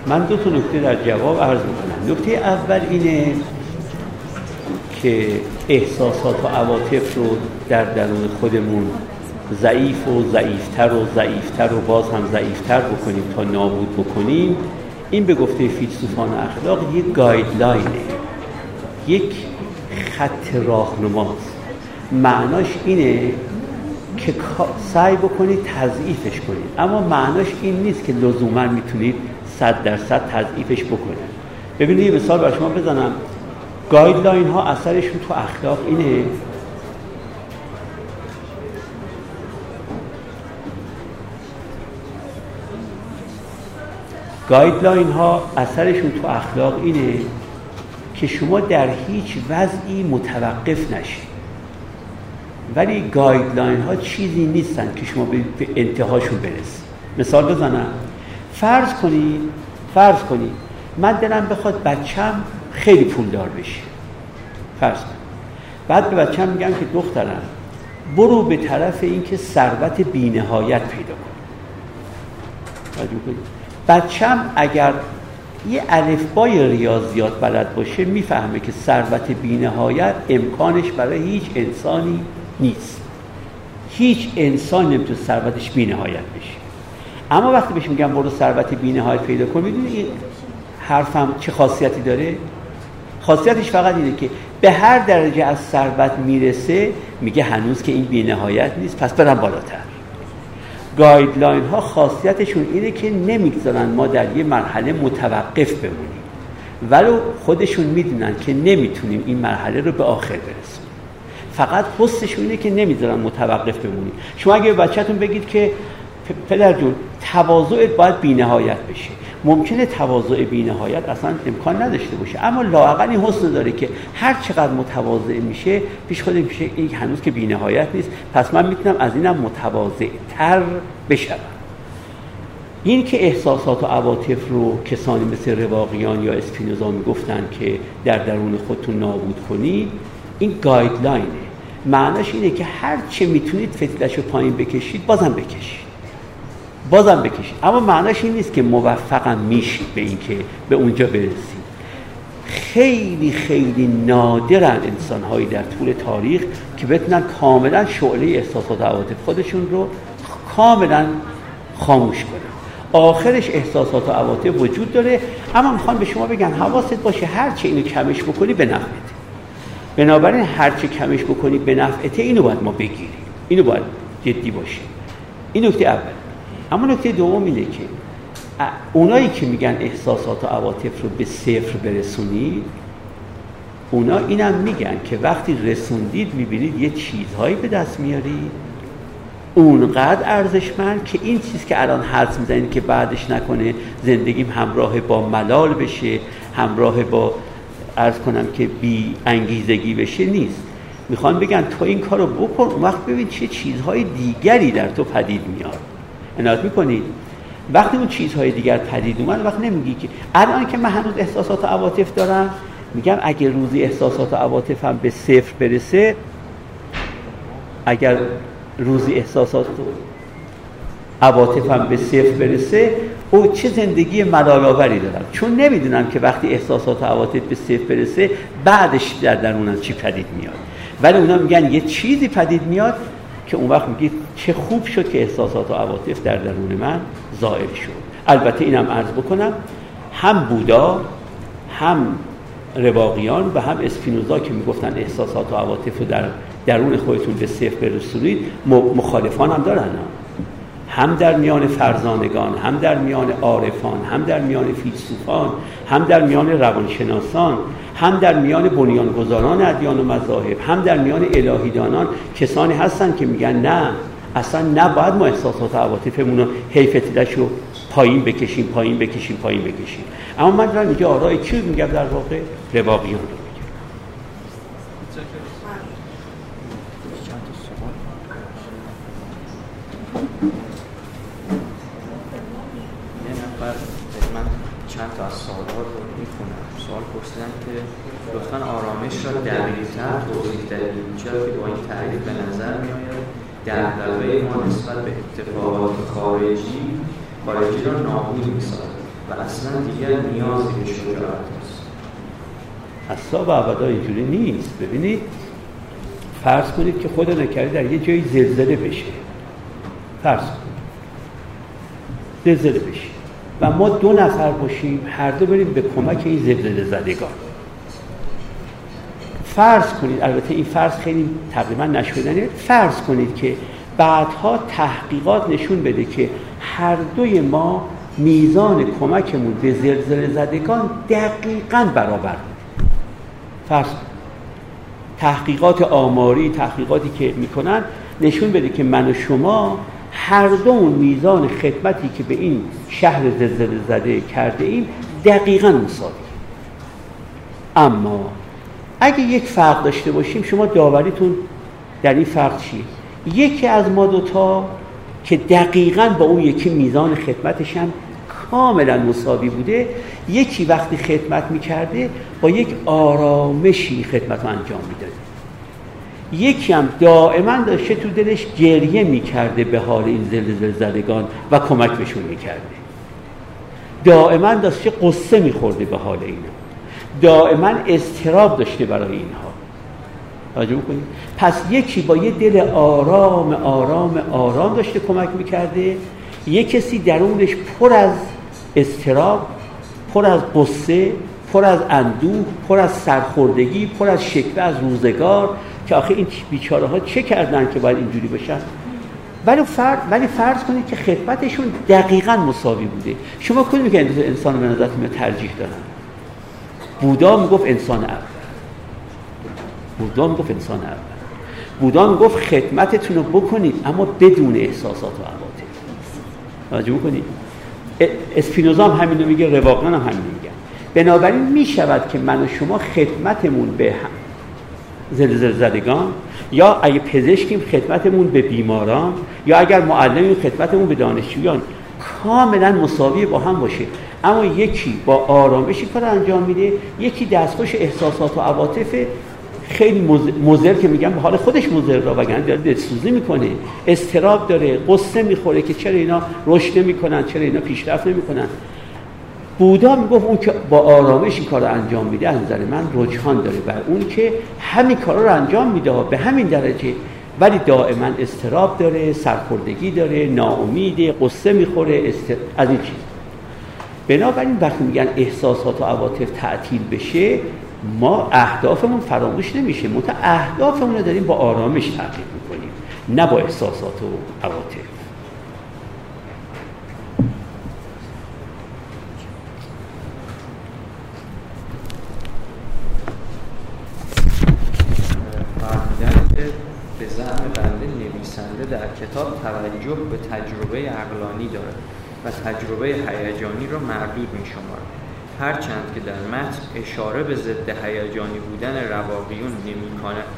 من دو تا نکته در جواب عرض می‌کنم. نکته اول اینه که احساسات و عواطف رو در درون خودمون ضعیف و ضعیفتر و ضعیفتر و باز هم ضعیفتر بکنیم تا نابود بکنیم. این به گفته فیلسوفان اخلاق یک گایدلاینه. یک خط راهنماست. معناش اینه که سعی بکنید تضعیفش کنید. اما معناش این نیست که لزوما می‌تونید صد درصد تضعیفش بکنه ببینید یه مثال برای شما بزنم. guideline ها اثرشون تو اخلاق اینه؟ guideline ها اثرشون تو اخلاق اینه که شما در هیچ وضعی متوقف نشید. ولی guideline ها چیزی نیستن که شما به انتهاشون برسید. مثال بزنم. فرض کنید فرض کنید من دلم بخواد بچم خیلی پولدار بشه. فرض کنید بعد به بچم میگم که دخترم برو به طرف اینکه ثروت بینهایت پیدا کن. بچم اگر یه الفبای ریاضیات بلد باشه می‌فهمه که ثروت بینهایت امکانش برای هیچ انسانی نیست. هیچ انسان نمی‌تونه ثروتش بینهایت بشه. اما وقتی بهش میگم برو ثروت بینهایت پیدا کن می‌دونی این حرفم چه خاصیتی داره؟ خاصیتش فقط اینه که به هر درجه از ثروت می‌رسه میگه هنوز که این بینهایت نیست پس برم بالاتر. گایدلاین ها خاصیتشون اینه که نمی‌گذارن ما در یه مرحله متوقف بمونیم. ولو خودشون می‌دونن که نمی‌تونیم این مرحله رو به آخر برسونیم. فقط حسشون اینه که نمی‌ذارن متوقف بمونیم. شما اگه به بچهتون بگید که پدر جون تواضعت باید بینهایت بشه. ممکنه تواضع بینهایت اصلا امکان نداشته باشه. اما لااقل این حسن داره که هر چقدر متواضع میشه پیش خود میشه این هنوز که بینهایت نیست. پس من می‌تونم از اینم متواضع تر بشم. این که احساسات و عواطف رو کسانی مثل رواقیان یا اسپینوزا می‌گفتن که در درون خودتون نابود کنید این گایدلاینه. معناش اینه که هر چه می‌تونید فتیلش رو پایین بکشید بازم بکشید. بازم بکشید. اما معناش این نیست که موفقم میشید به اینکه به اونجا برسید خیلی خیلی نادرن انسانهایی در طول تاریخ که بتونن کاملا شعله احساسات و عواطف خودشون رو کاملا خاموش کنن. آخرش احساسات و عواطف وجود داره. اما می‌خوان به شما بگن حواست باشه هر چه اینو کمش بکنی به نفعت بنابراین هرچه کمش بکنی به نفعته اینو باید ما بگیریم. اینو باید جدی باشیم این نکته اول. اما نکته دوم اینه که اونایی که میگن احساسات و عواطف رو به صفر برسونید اونا اینم میگن که وقتی رسوندید می‌بینید یه چیزهایی به دست میارید. اونقدر ارزشمند که این چیز که الان حدس می‌زنید که بعدش نکنه زندگیم همراه با ملال بشه همراه با ارز کنم که بی انگیزگی بشه نیست. می‌خوان بگن تو این کارو بکن وقت ببین چه چیزهای دیگری در تو پدید میاد. عنایت می‌کنید وقتی اون چیزهای دیگر پدید اومد وقت نمیگی که الان که من هنوز احساسات و عواطف دارم میگم اگر روزی احساسات و عواطفم به صفر برسه اگر روزی احساسات و عواطفم به صفر برسه او چه زندگی ملالآوری دارم. چون نمی‌دونم که وقتی احساسات و عواطف به صفر برسه بعدش در درونم چی پدید میاد. ولی اونا میگن یه چیزی پدید میاد که اون وقت میگید چه خوب شد که احساسات و عواطف در درون من زائل شد. البته اینم عرض بکنم هم بودا هم رواقیان و هم اسپینوزا که می‌گفتن احساسات و عواطف رو در درون خودتون به صفر برسونید مخالفان هم دارن. در میان فرزانگان هم در میان عارفان هم در میان فیلسوفان هم در میان روانشناسان هم در میان بنیانگذاران ادیان و مذاهب هم در میان الهیدانان کسانی هستن که میگن نه اصلا نباید ما احساسات و عواطفمون رو حیفتیدش رو پایین بکشیم پایین بکشیم پایین بکشیم. اما من دارم اینجا آرای کی میگم در واقع؟ رواقیان. رو چند تا از سوالات رو می‌خونم پرسیدن که لطفا آرامش را دقیقتر توضیح دهید چرا که با این تعریف به نظر میآید دغدغه ما نسبت به اتفاقات خارجی خارجی را نابود می‌سازد و اصلا دیگر نیازی به شجاعت است اصلا و ابدا اینجوری نیست. ببینید فرض کنید که خدا نکرده در یه جایی زلزله بشه. فرض کنید. زلزله بشه. و ما دو نفر باشیم هر دو بریم به کمک این زلزله زدگان. فرض کنید البته این فرض خیلی تقریبا نشدنه فرض کنید که بعدها تحقیقات نشون بده که هر دوی ما میزان کمکمون به زلزله زدگان دقیقا برابر فرض تحقیقات آماری تحقیقاتی که می‌کنن نشون بده که من و شما هر دو میزان خدمتی که به این شهر زلزله زده کرده ایم دقیقا مساوی. اما اگه یک فرق داشته باشیم شما داوریتون در این فرق چیه؟ یکی از ما دوتا که دقیقا با اون یکی میزان خدمتش هم کاملا مساوی بوده یکی وقتی خدمت می‌کرده با یک آرامشی خدمت رو انجام می‌داده. یکی هم دائما داشته تو دلش گریه می‌کرده به حال این زلزله زدگان و کمک بهشون می‌کرده. دائما داشته قصه میخورده به حال اینا. دائما استراب داشته برای اینها. توجه کنید پس یکی با یه دل آرام آرام آرام داشته کمک می‌کرده. یه کسی درونش پر از استراب پر از قصه پر از اندوه پر از سرخوردگی پر از شکوه از روزگار که آخه این بیچاره ها چه کردن که باید اینجوری بشن؟ ولی فرض ولی فرض کنید که خدمتشون دقیقا مساوی بوده. شما کنید میگن انسان به نظرتون ترجیح دارن بودا می‌گفت انسان اول بودا می‌گفت انسان اول بودا می‌گفت خدمتتون رو بکنید اما بدون احساسات و عواطف. توجه کنید اسپینوزا هم همین میگه رواقان هم همین میگن بنابراین می‌شود که من و شما خدمتمون به هم زلزله زدگان یا اگه پزشکیم خدمتمون به بیماران یا اگر معلمیم خدمتمون به دانشجویان کاملا مساوی با هم باشه. اما یکی با آرامشی کار انجام میده یکی دستخوش احساسات و عواطف خیلی مزر که میگم به حال خودش مزر را وگرنه داره دلسوزی می‌کنه. استراب داره قصه می‌خوره که چرا اینا رشد نمی‌کنن چرا اینا پیشرفت نمی‌کنن. بودا می‌گفت اون که با آرامش این کار رو انجام میده از نظر من رجحان داره بر اون که همین کار رو انجام میده به همین درجه. ولی دائما استراب داره سرخوردگی داره ناامیده قصه می‌خوره استر... از این چیز. بنابراین وقتی میگن احساسات و عواطف تعطیل بشه ما اهدافمون فراموش نمیشه. مت اهدافمون رو داریم با آرامش تحقیق می‌کنیم نه با احساسات و عواطف به زعم بنده نویسنده در کتاب توجه به تجربه عقلانی دارد و تجربه هیجانی را مردود می شمارد هرچند که در متن اشاره به ضد هیجانی بودن رواقیون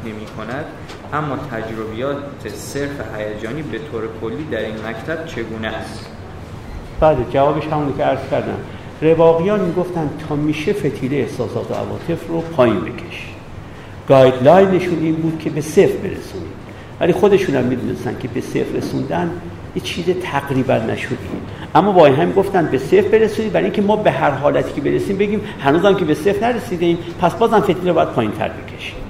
نمی کند اما تجربیات صرف هیجانی به طور کلی در این مکتب چگونه است؟ بله جوابش همونی که عرض کردم. رواقیان می‌گفتن تا میشه فتیله احساسات و عواطف رو پایین بکش. گایدلاینشون این بود که به صفر برسونید ولی خودشون هم می‌دونستن که به صفر رسوندن یه چیز تقریبا نشدی. اما با این هم گفتن به صفر برسونید برای اینکه ما به هر حالتی که برسیم بگیم هنوزم که به صفر نرسیدیم پس بازم فتیله باید پایین تر بکشیم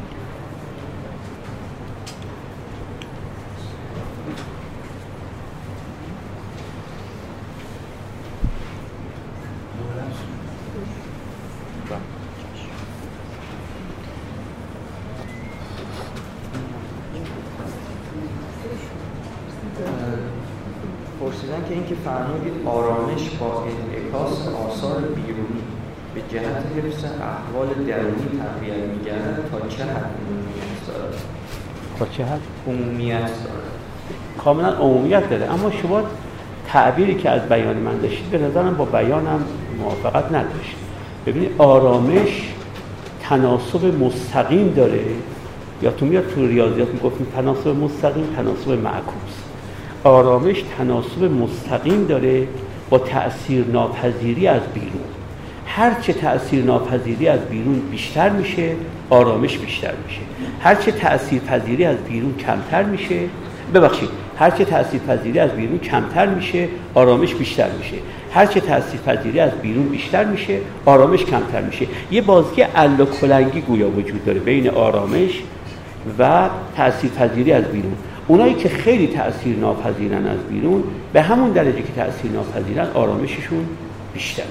فرمودید آرامش با انعکاس آثار بیرونی به جهت حفظ احوال درونی تقویت میگردد تا چه حد عمومیت دارد تا چه حد عمومیت کاملا عمومیت داره. اما شما تعبیری که از بیان من داشتید به نظرم با بیانم موافقت نداشت ببینید آرامش تناسب مستقیم داره. یا تو میاد تو ریاضیات می‌گفتیم تناسب مستقیم تناسب معکوس. آرامش تناسب مستقیم داره با تأثیر ناپذیری از بیرون. هرچه تأثیر ناپذیری از بیرون بیشتر میشه آرامش بیشتر میشه. هرچه تأثیر پذیری از بیرون کمتر میشه ببخشید هرچه تأثیر پذیری از بیرون کمتر میشه آرامش بیشتر میشه. هرچه تأثیر پذیری از بیرون بیشتر میشه آرامش کمتر میشه. یه بازی الا کلنگی گویا وجود داره بین آرامش و تأثیر پذیری از بیرون. اونایی که خیلی تأثیر ناپذیرن از بیرون به همون درجه که تأثیر ناپذیرن آرامششون بیشتره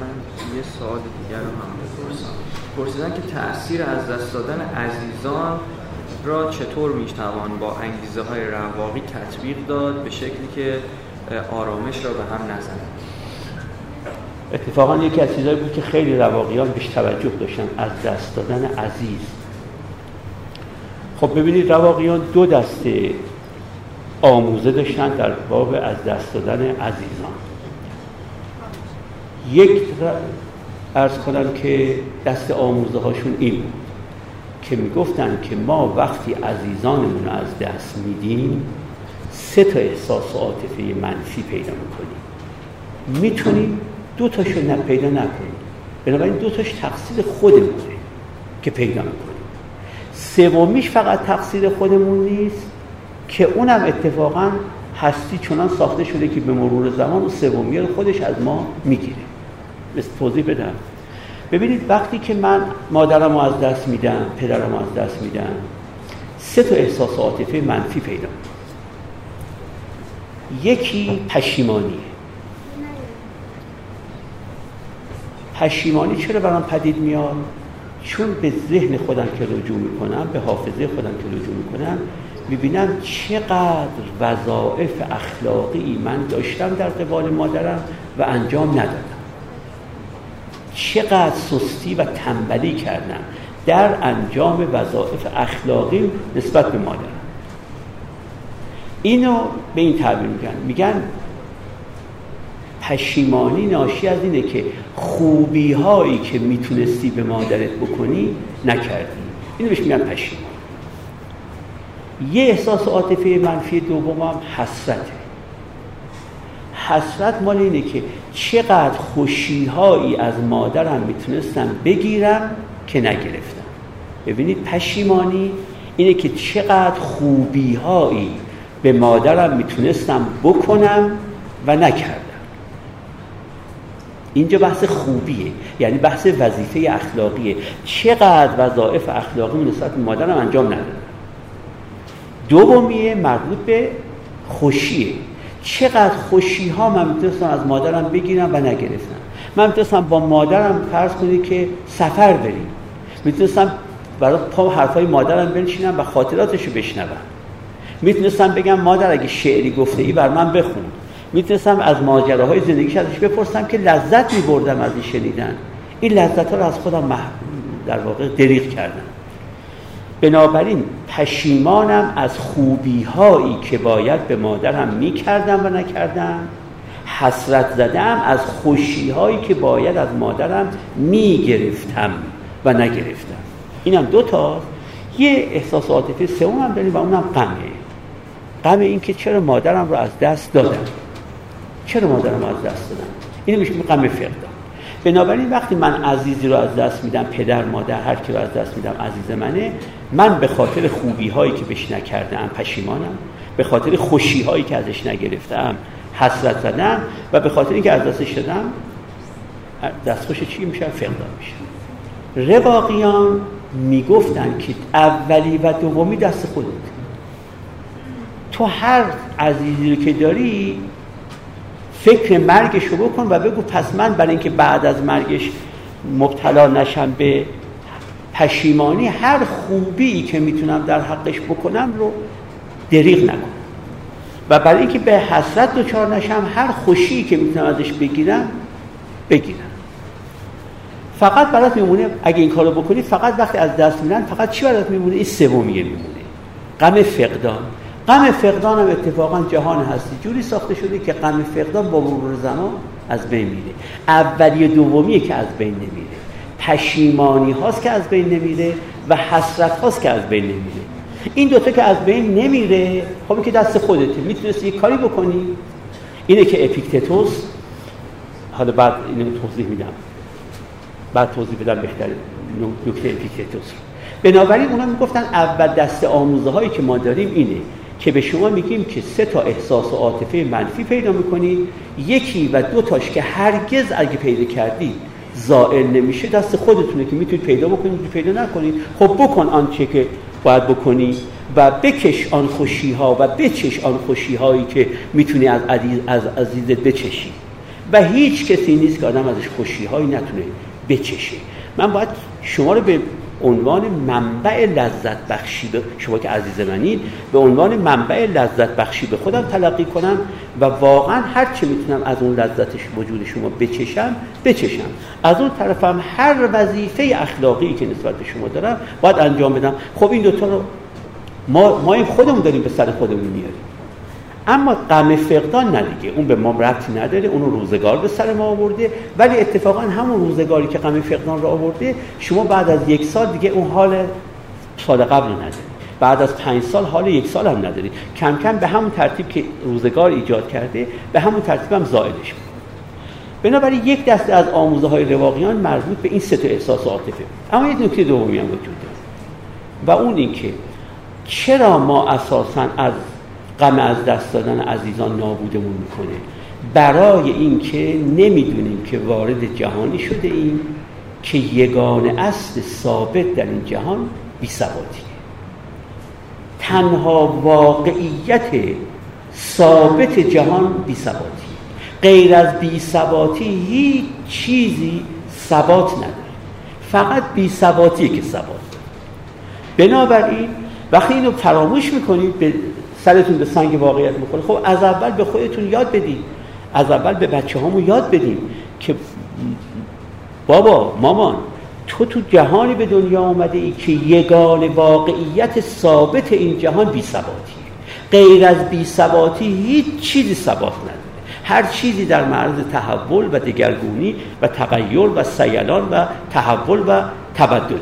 من یه سوال دیگر رو هم بپرسم. پرسیدن که تأثیر از دست دادن عزیزان را چطور می‌توان با انگیزه های رواقی تطبیق داد به شکلی که آرامش را به هم نزنه اتفاقا یکی از چیزهایی بود که خیلی رواقیان بهش توجه داشتن از دست دادن عزیز. خب ببینید رواقیان دو دسته آموزه داشتن در باب از دست دادن عزیزان. یک ارز کنم که دست آموزه هاشون این بود که می‌گفتن که ما وقتی عزیزانمون رو از دست میدیم سه تا احساس و عاطفه منفی پیدا می‌کنیم. می‌تونیم دو تاشو نه پیدا نکنیم. بنابراین دو تاش تقصیر خودمونه که پیدا می‌کنیم. سومیش فقط تقصیر خودمون نیست که اونم اتفاقا هستی چنان ساخته شده که به مرور زمان و سومی رو خودش از ما می‌گیره. توضیح بدم. ببینید وقتی که من مادرم رو از دست میدم پدرم رو از دست میدم سه تا احساس عاطفه منفی پیدا یکی پشیمانیه. پشیمانی چرا برام پدید میاد؟ چون به ذهن خودم که رجوع می‌کنم به حافظه خودم که رجوع می‌کنم می‌بینم چقدر وظائف اخلاقی من داشتم در قبال مادرم و انجام ندادم. چقدر سستی و تنبلی کردم در انجام وظایف اخلاقی نسبت به مادرم اینو به این تعبیر میگن. میگن پشیمانی ناشی از اینه که خوبی هایی که می‌تونستی به مادرت بکنی نکردی. اینو بهش میگن پشیمانی. یه احساس عاطفه منفی دومم حسرته. حسرت مال اینه که چقدر خوشیهایی از مادرم می‌تونستم بگیرم که نگرفتم. ببینید پشیمانی اینه که چقدر خوبیهایی به مادرم می‌تونستم بکنم و نکردم. اینجا بحث خوبیه یعنی بحث وظیفه اخلاقیه. چقدر وظایف اخلاقی نسبت به مادرم انجام ندادم. دومیه مربوط به خوشیه. چقدر خوشی ها من می‌تونستم از مادرم بگیرم و نگرفتم. من می‌تونستم با مادرم فرض کنی که سفر بریم. می‌تونستم برای پا حرفای مادرم بنشینم و خاطراتش رو بشنوم. می‌تونستم بگم مادر اگه شعری گفته ای بر من بخون. می‌تونستم از ماجراهای زندگیش ازش بپرسم که لذت میبردم از این شنیدن. این لذت ها رو از خودم در واقع دریغ کردم. بنابراین پشیمانم از خوبی هایی که باید به مادرم می‌کردم و نکردم. حسرت زدم از خوشی هایی که باید از مادرم می‌گرفتم و نگرفتم. اینم دو تا. یه احساس عاطفی سوم هم داریم و اونم غمه. غم این که چرا مادرم رو از دست دادم؟ چرا مادرم رو از دست دادم؟ اینو میشه غم فقدان. بنابراین وقتی من عزیزی رو از دست میدم پدر مادر هر کی رو از دست میدم عزیز منه من به خاطر خوبی هایی که بهش نکردم پشیمانم. به خاطر خوشی هایی که ازش نگرفتم حسرت زدم و به خاطر اینکه از دستش دادم دستخوش چی میشه؟ فقدان میشه. رواقیان می‌گفتن که اولی و دومی دست خودت. تو هر عزیزی رو که داری فکر مرگش رو بکن و بگو پس من برای اینکه بعد از مرگش مبتلا نشم به پشیمانی هر خوبی که می‌تونم در حقش بکنم رو دریغ نکنم و برای اینکه به حسرت دچار نشم هر خوشی که می‌تونم ازش بگیرم بگیرم. فقط برات میمونه اگه این کارو بکنی فقط وقتی از دست میدن فقط چی برات میمونه؟ این سومیه میمونه. غم فقدان. غم فقدان هم اتفاقا جهان هستی. جوری ساخته شده که غم فقدان با مرور زمان از بین میره. اولی دومیه که از بین نمیره. پشیمانی هاست که از بین نمیره و حسرت هاست که از بین نمیره. این دوتا که از بین نمیره خب که دست خودته. می‌تونستی یک کاری بکنی. اینه که اپیکتتوس حالا بعد اینو توضیح میدم. بعد توضیح بدم بهتر نکته اپیکتتوس بنابراین اونا می‌گفتن اول دست آموزه هایی که ما داریم اینه. که به شما میگیم که سه تا احساس و عاطفه منفی پیدا می‌کنید یکی و دو تاش که هرگز اگه پیدا کردید زائل نمیشه. دست خودتونه که می‌تونید پیدا بکنید پیدا نکنید خب بکن آنچه که باید بکنی و بکش آن خوشی ها و بچش آن خوشی هایی که می‌تونی از عزیز از عزیزت بچشی. و هیچ کسی نیست که آدم ازش خوشی هایی نتونه بچشه. من باید شما رو به عنوان منبع لذت بخشی به شما که عزیز منید به عنوان منبع لذت بخشی به خودم تلقی کنم و واقعا هر چه می‌تونم از اون لذتش وجود شما بچشم بچشم. از اون طرفم هر وظیفه اخلاقی که نسبت به شما دارم باید انجام بدم. خب این دوتا رو ما, ما این خودمون داریم به سر خودمون میاریم اما غم فقدان نه دیگه. اون به ما ربطی نداره اون روزگار به سر ما آورده. ولی اتفاقا همون روزگاری که غم فقدان رو آورده شما بعد از یک سال دیگه اون حال سال قبل نداری. بعد از پنج سال حال یک سال هم نداری. کم کم به همون ترتیب که روزگار ایجاد کرده به همون ترتیب هم زائلش شد بنابراین یک دسته از آموزه های رواقیان مربوط به این سه تا احساس عاطفه. اما یک نکته دومی هم وجود داره. و اون اینکه چرا ما اساسا از غم از دست دادن عزیزان نابودمون می‌کنه. برای اینکه نمی‌دونیم که وارد جهانی شده ایم که یگان اصل ثابت در این جهان بیثباتیه تنها واقعیت ثابت جهان بیثباتی غیر از بیثباتی هیچ چیزی ثبات نداره. فقط بیثباتیه که ثبات. بنابراین وقتی اینو فراموش می‌کنید به سرتون به سنگ واقعیت می‌خوره. خب از اول به خودتون یاد بدید از اول به بچه هامون یاد بدیم که بابا مامان تو تو جهانی به دنیا آمده ای که یگان واقعیت ثابت این جهان بی ثباتی. غیر از بی ثباتی هیچ چیزی ثبات نداره. هر چیزی در معرض تحول و دگرگونی و تغییر و سیلان و تحول و تبدله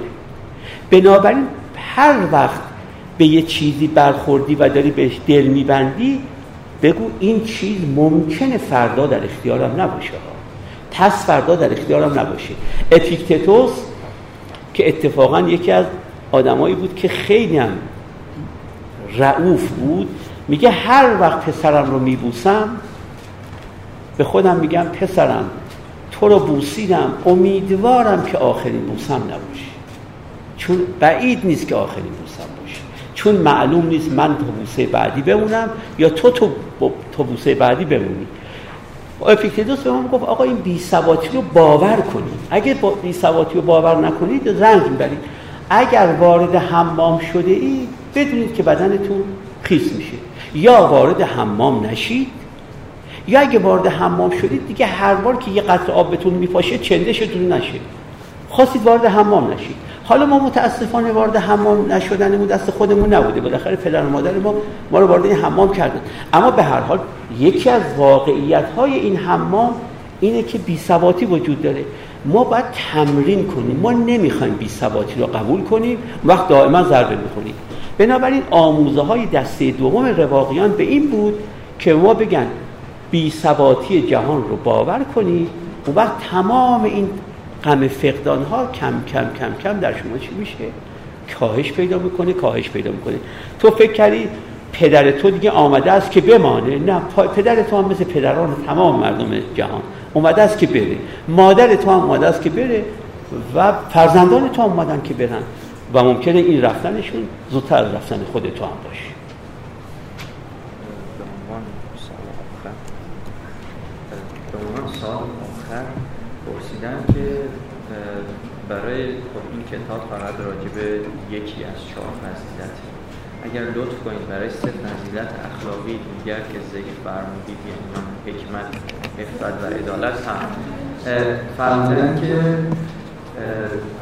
بنابراین هر وقت به یه چیزی برخوردی و داری بهش دل میبندی بگو این چیز ممکنه فردا در اختیارم نباشه. پس فردا در اختیارم نباشه. اپیکتتوس که اتفاقا یکی از آدمایی بود که خیلی هم رعوف بود میگه هر وقت پسرم رو میبوسم به خودم میگم پسرم تو رو بوسیدم امیدوارم که آخرین بوسم نباشه. چون بعید نیست که آخرین چون معلوم نیست من تو بوسه بعدی بمونم یا تو تو, تو بوسه بعدی بمونی. اپیکتدوس به ما گفت آقا این بی رو باور کنید. اگه با بی رو باور نکنید رنج می‌برید. اگر وارد حمام شده ای بدونید که بدنتون خیس میشه. یا وارد حمام نشید یا اگه وارد حمام شدید دیگه هر بار که یه قطر آب بهتون میپاشه چندشتون نشه. خواستید وارد حمام نشید. حالا ما متاسفانه وارد حمام نشدنمون دست خودمون نبوده بالاخره پدر و مادر ما ما رو وارد این حمام کردن. اما به هر حال یکی از واقعیت های این حمام اینه که بی وجود داره. ما باید تمرین کنیم. ما نمی‌خوایم بی رو قبول کنیم. وقت دائما ضربه می‌کنیم بنابراین آموزه های دسته دوم رواقیان به این بود که ما بگن بی جهان رو باور کنید. و وقت تمام این غم فقدان ها کم کم کم کم در شما چی میشه؟ کاهش پیدا می‌کنه کاهش پیدا می‌کنه. تو فکر کردی پدر تو دیگه آمده است که بمانه؟ نه پدر تو هم مثل پدران تمام مردم جهان اومده است که بره. مادر تو هم اومده است که بره و فرزندان تو هم اومدن که برن. و ممکنه این رفتنشون زودتر رفتن خود تو هم باشه. که برای خب این کتاب فقط راجب یکی از چهار فضیلت. اگر لطف کنید برای سه فضیلت اخلاقی دیگر که ذکر فرمودید یعنی حکمت افت و عدالت هم فرمودن که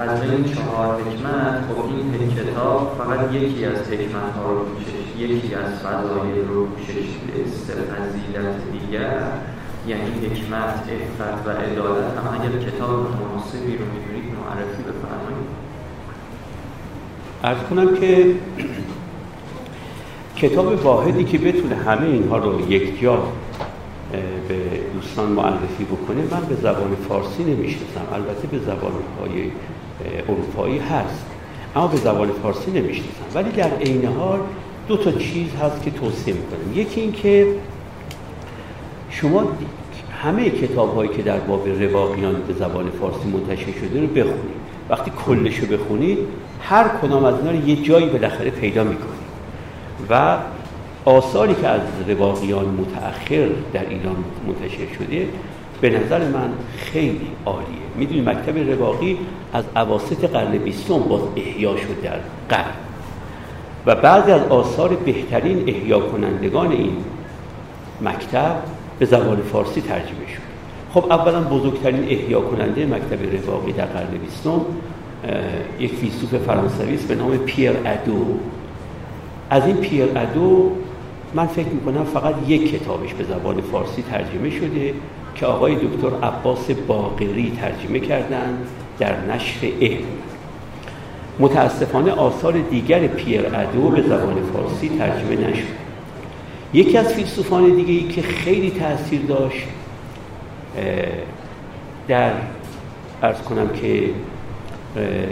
از این چهار حکمت خب این کتاب فقط یکی از حکمت ها رو یکی از فضایل رو پوشش سه فضیلت دیگر یعنی حکمت افت و عدالت هم. اگر کتاب مناسبی رو می‌دونید معرفی بفرمایید ارز کنم که کتاب واحدی که بتونه همه اینها رو یک جا به دوستان معرفی بکنه من به زبان فارسی نمی‌شناسم. البته به زبان های اروپایی هست اما به زبان فارسی نمی‌شناسم. ولی در عین حال دو تا چیز هست که توصیه می‌کنم. یکی این که شما همه کتاب هایی که در باب رواقیان به زبان فارسی منتشر شده رو بخونید. وقتی کلش رو بخونید هر کدام از اینا رو یه جایی بالاخره پیدا می‌کنید و آثاری که از رواقیان متأخر در ایران منتشر شده به نظر من خیلی عالیه. می‌دونی مکتب رواقی از عواسط قرن بیستم باز احیا شد در قرن و بعضی از آثار بهترین احیا کنندگان این مکتب به زبان فارسی ترجمه شد. خب اولا بزرگترین احیا کننده مکتب رواقی در قرن بیستم یک فیلسوف فرانسوی است به نام پیر ادو. از این پیر ادو من فکر می‌کنم فقط یک کتابش به زبان فارسی ترجمه شده که آقای دکتر عباس باقری ترجمه کردند در نشر علم. متاسفانه آثار دیگر پیر ادو به زبان فارسی ترجمه نشد. یکی از فیلسوفان دیگه ای که خیلی تاثیر داشت در ارز کنم که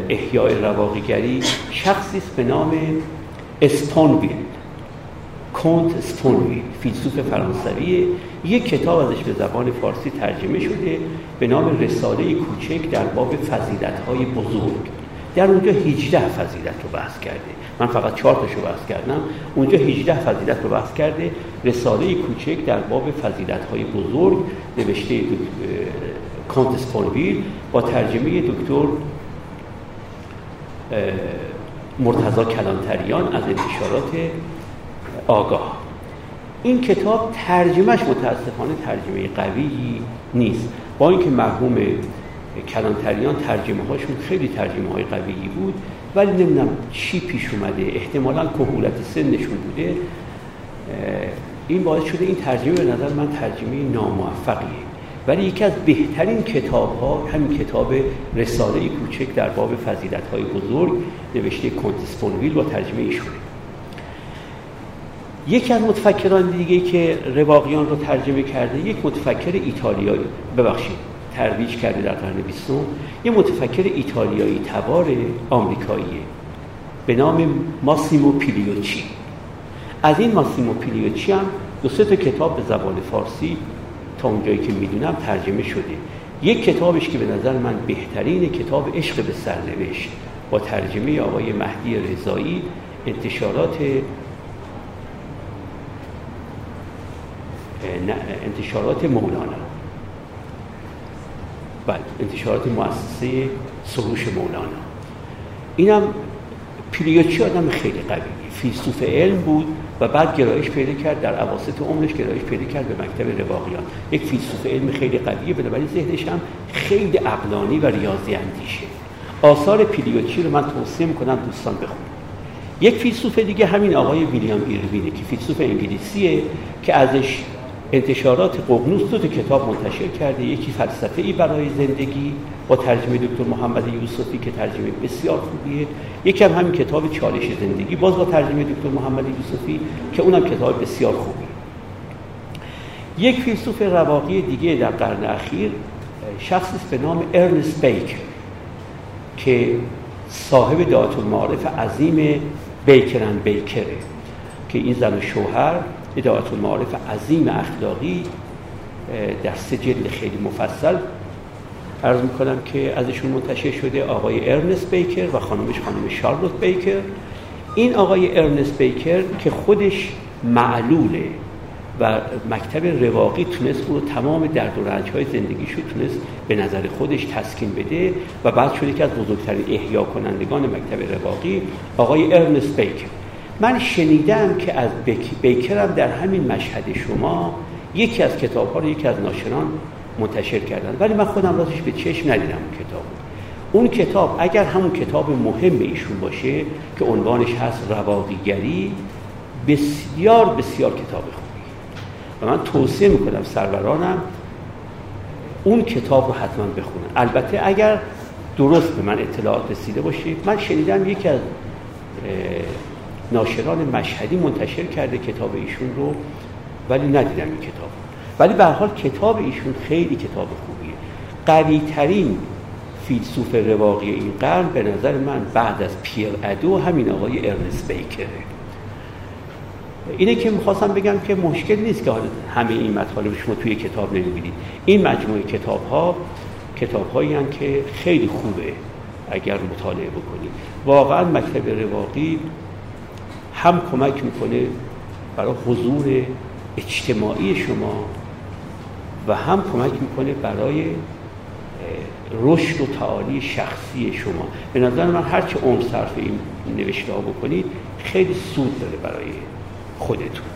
احیاء رواقیگری شخصی است به نام استونویل. کونت استونویل فیلسوف فرانسوی. یک کتاب ازش به زبان فارسی ترجمه شده به نام رساله کوچک در باب فضیلت های بزرگ. در اونجا 18 فضیلت رو بحث کرده. من فقط چهار تاشو بحث کردم. اونجا 18 فضیلت رو بحث کرده. رساله کوچک در باب فضیلت های بزرگ نوشته کانت اسپانویل با ترجمه دکتر مرتضا کلانتریان از انتشارات آگاه. این کتاب ترجمهش متاسفانه ترجمه قویی نیست. با اینکه مرحوم کلانتریان ترجمه هاشون خیلی ترجمه های قویی بود ولی نمی‌دونم چی پیش اومده. احتمالا کهولت سنشون بوده. این باعث شده این ترجمه به نظر من ترجمه ناموفقیه. ولی یکی از بهترین کتاب ها همین کتاب رساله کوچک در باب فضیلت های بزرگ نوشته کنتسپونویل با ترجمه ایشونه یکی از متفکران دیگه که رواقیان رو ترجمه کرده یک متفکر ایتالیایی. ببخشید ترویج کرده در قرن بیستم. یه متفکر ایتالیایی تبار آمریکاییه. به نام ماسیمو پیلیوچی. از این ماسیمو پیلیوچی هم دو سه تا کتاب به زبان فارسی تا اونجایی که می‌دونم ترجمه شده. یک کتابش که به نظر من بهترین کتاب عشق به سرنوشت با ترجمه آقای مهدی رضایی انتشارات انتشارات مولانا. بله انتشارات مؤسسه سروش مولانا. اینم پیلیوچی آدم خیلی قوی فیلسوف علم بود. و بعد گرایش پیدا کرد در عواسط عمرش گرایش پیدا کرد به مکتب رواقیان. یک فیلسوف علم خیلی قویه بنابراین ذهنش هم خیلی عقلانی و ریاضی اندیشه. آثار پیلیوچی رو من توصیه می‌کنم دوستان بخونید یک فیلسوف دیگه همین آقای ویلیام ایروینه که فیلسوف انگلیسیه که ازش انتشارات ققنوس دو کتاب منتشر کرده. یکی فلسفه ای برای زندگی با ترجمه دکتر محمد یوسفی که ترجمه بسیار خوبیه. یکی هم همین کتاب چالش زندگی. باز با ترجمه دکتر محمد یوسفی که اونم کتاب بسیار خوبی. یک فیلسوف رواقی دیگه در قرن اخیر شخصی به نام ارنست بیکر که صاحب دایرة المعارف عظیم بیکرن بیکره که این زن و شوهر دایرة المعارف عظیم اخلاقی در سه جلد خیلی مفصل عرض می‌کنم که ازشون منتشر شده آقای ارنست بیکر و خانمش خانم شارلوت بیکر. این آقای ارنست بیکر که خودش معلوله و مکتب رواقی تونست او تمام درد و رنج های زندگیش رو تونست به نظر خودش تسکین بده و بعد شده که از بزرگترین احیا کنندگان مکتب رواقی آقای ارنست بیکر. من شنیدم که از بیکرم در همین مشهد شما یکی از کتاب ها رو یکی از ناشران منتشر کردن. ولی من خودم راستش به چشم ندیدم اون کتاب. اون کتاب اگر همون کتاب مهم ایشون باشه که عنوانش هست رواقیگری بسیار بسیار کتاب خوبی. و من توصیه می‌کنم سرورانم اون کتاب رو حتما بخونن. البته اگر درست به من اطلاعات رسیده باشه من شنیدم یکی از ناشران مشهدی منتشر کرده کتاب ایشون رو ولی ندیدم این کتاب ولی به حال کتاب ایشون خیلی کتاب خوبیه. قوی ترین فیلسوف رواقی این قرن به نظر من بعد از پیر ادو همین آقای ارنست بیکره. اینه که می‌خواستم بگم که مشکل نیست که همه این مطالب شما توی کتاب نمی‌بینید. این مجموعه کتاب ها کتاب که خیلی خوبه اگر مطالعه بکنید. واقعا مکتب رواقی هم کمک می‌کنه برای حضور اجتماعی شما و هم کمک می‌کنه برای رشد و تعالی شخصی شما. به نظر من هرچه عمر صرف این نوشته ها بکنید خیلی سود داره برای خودتون.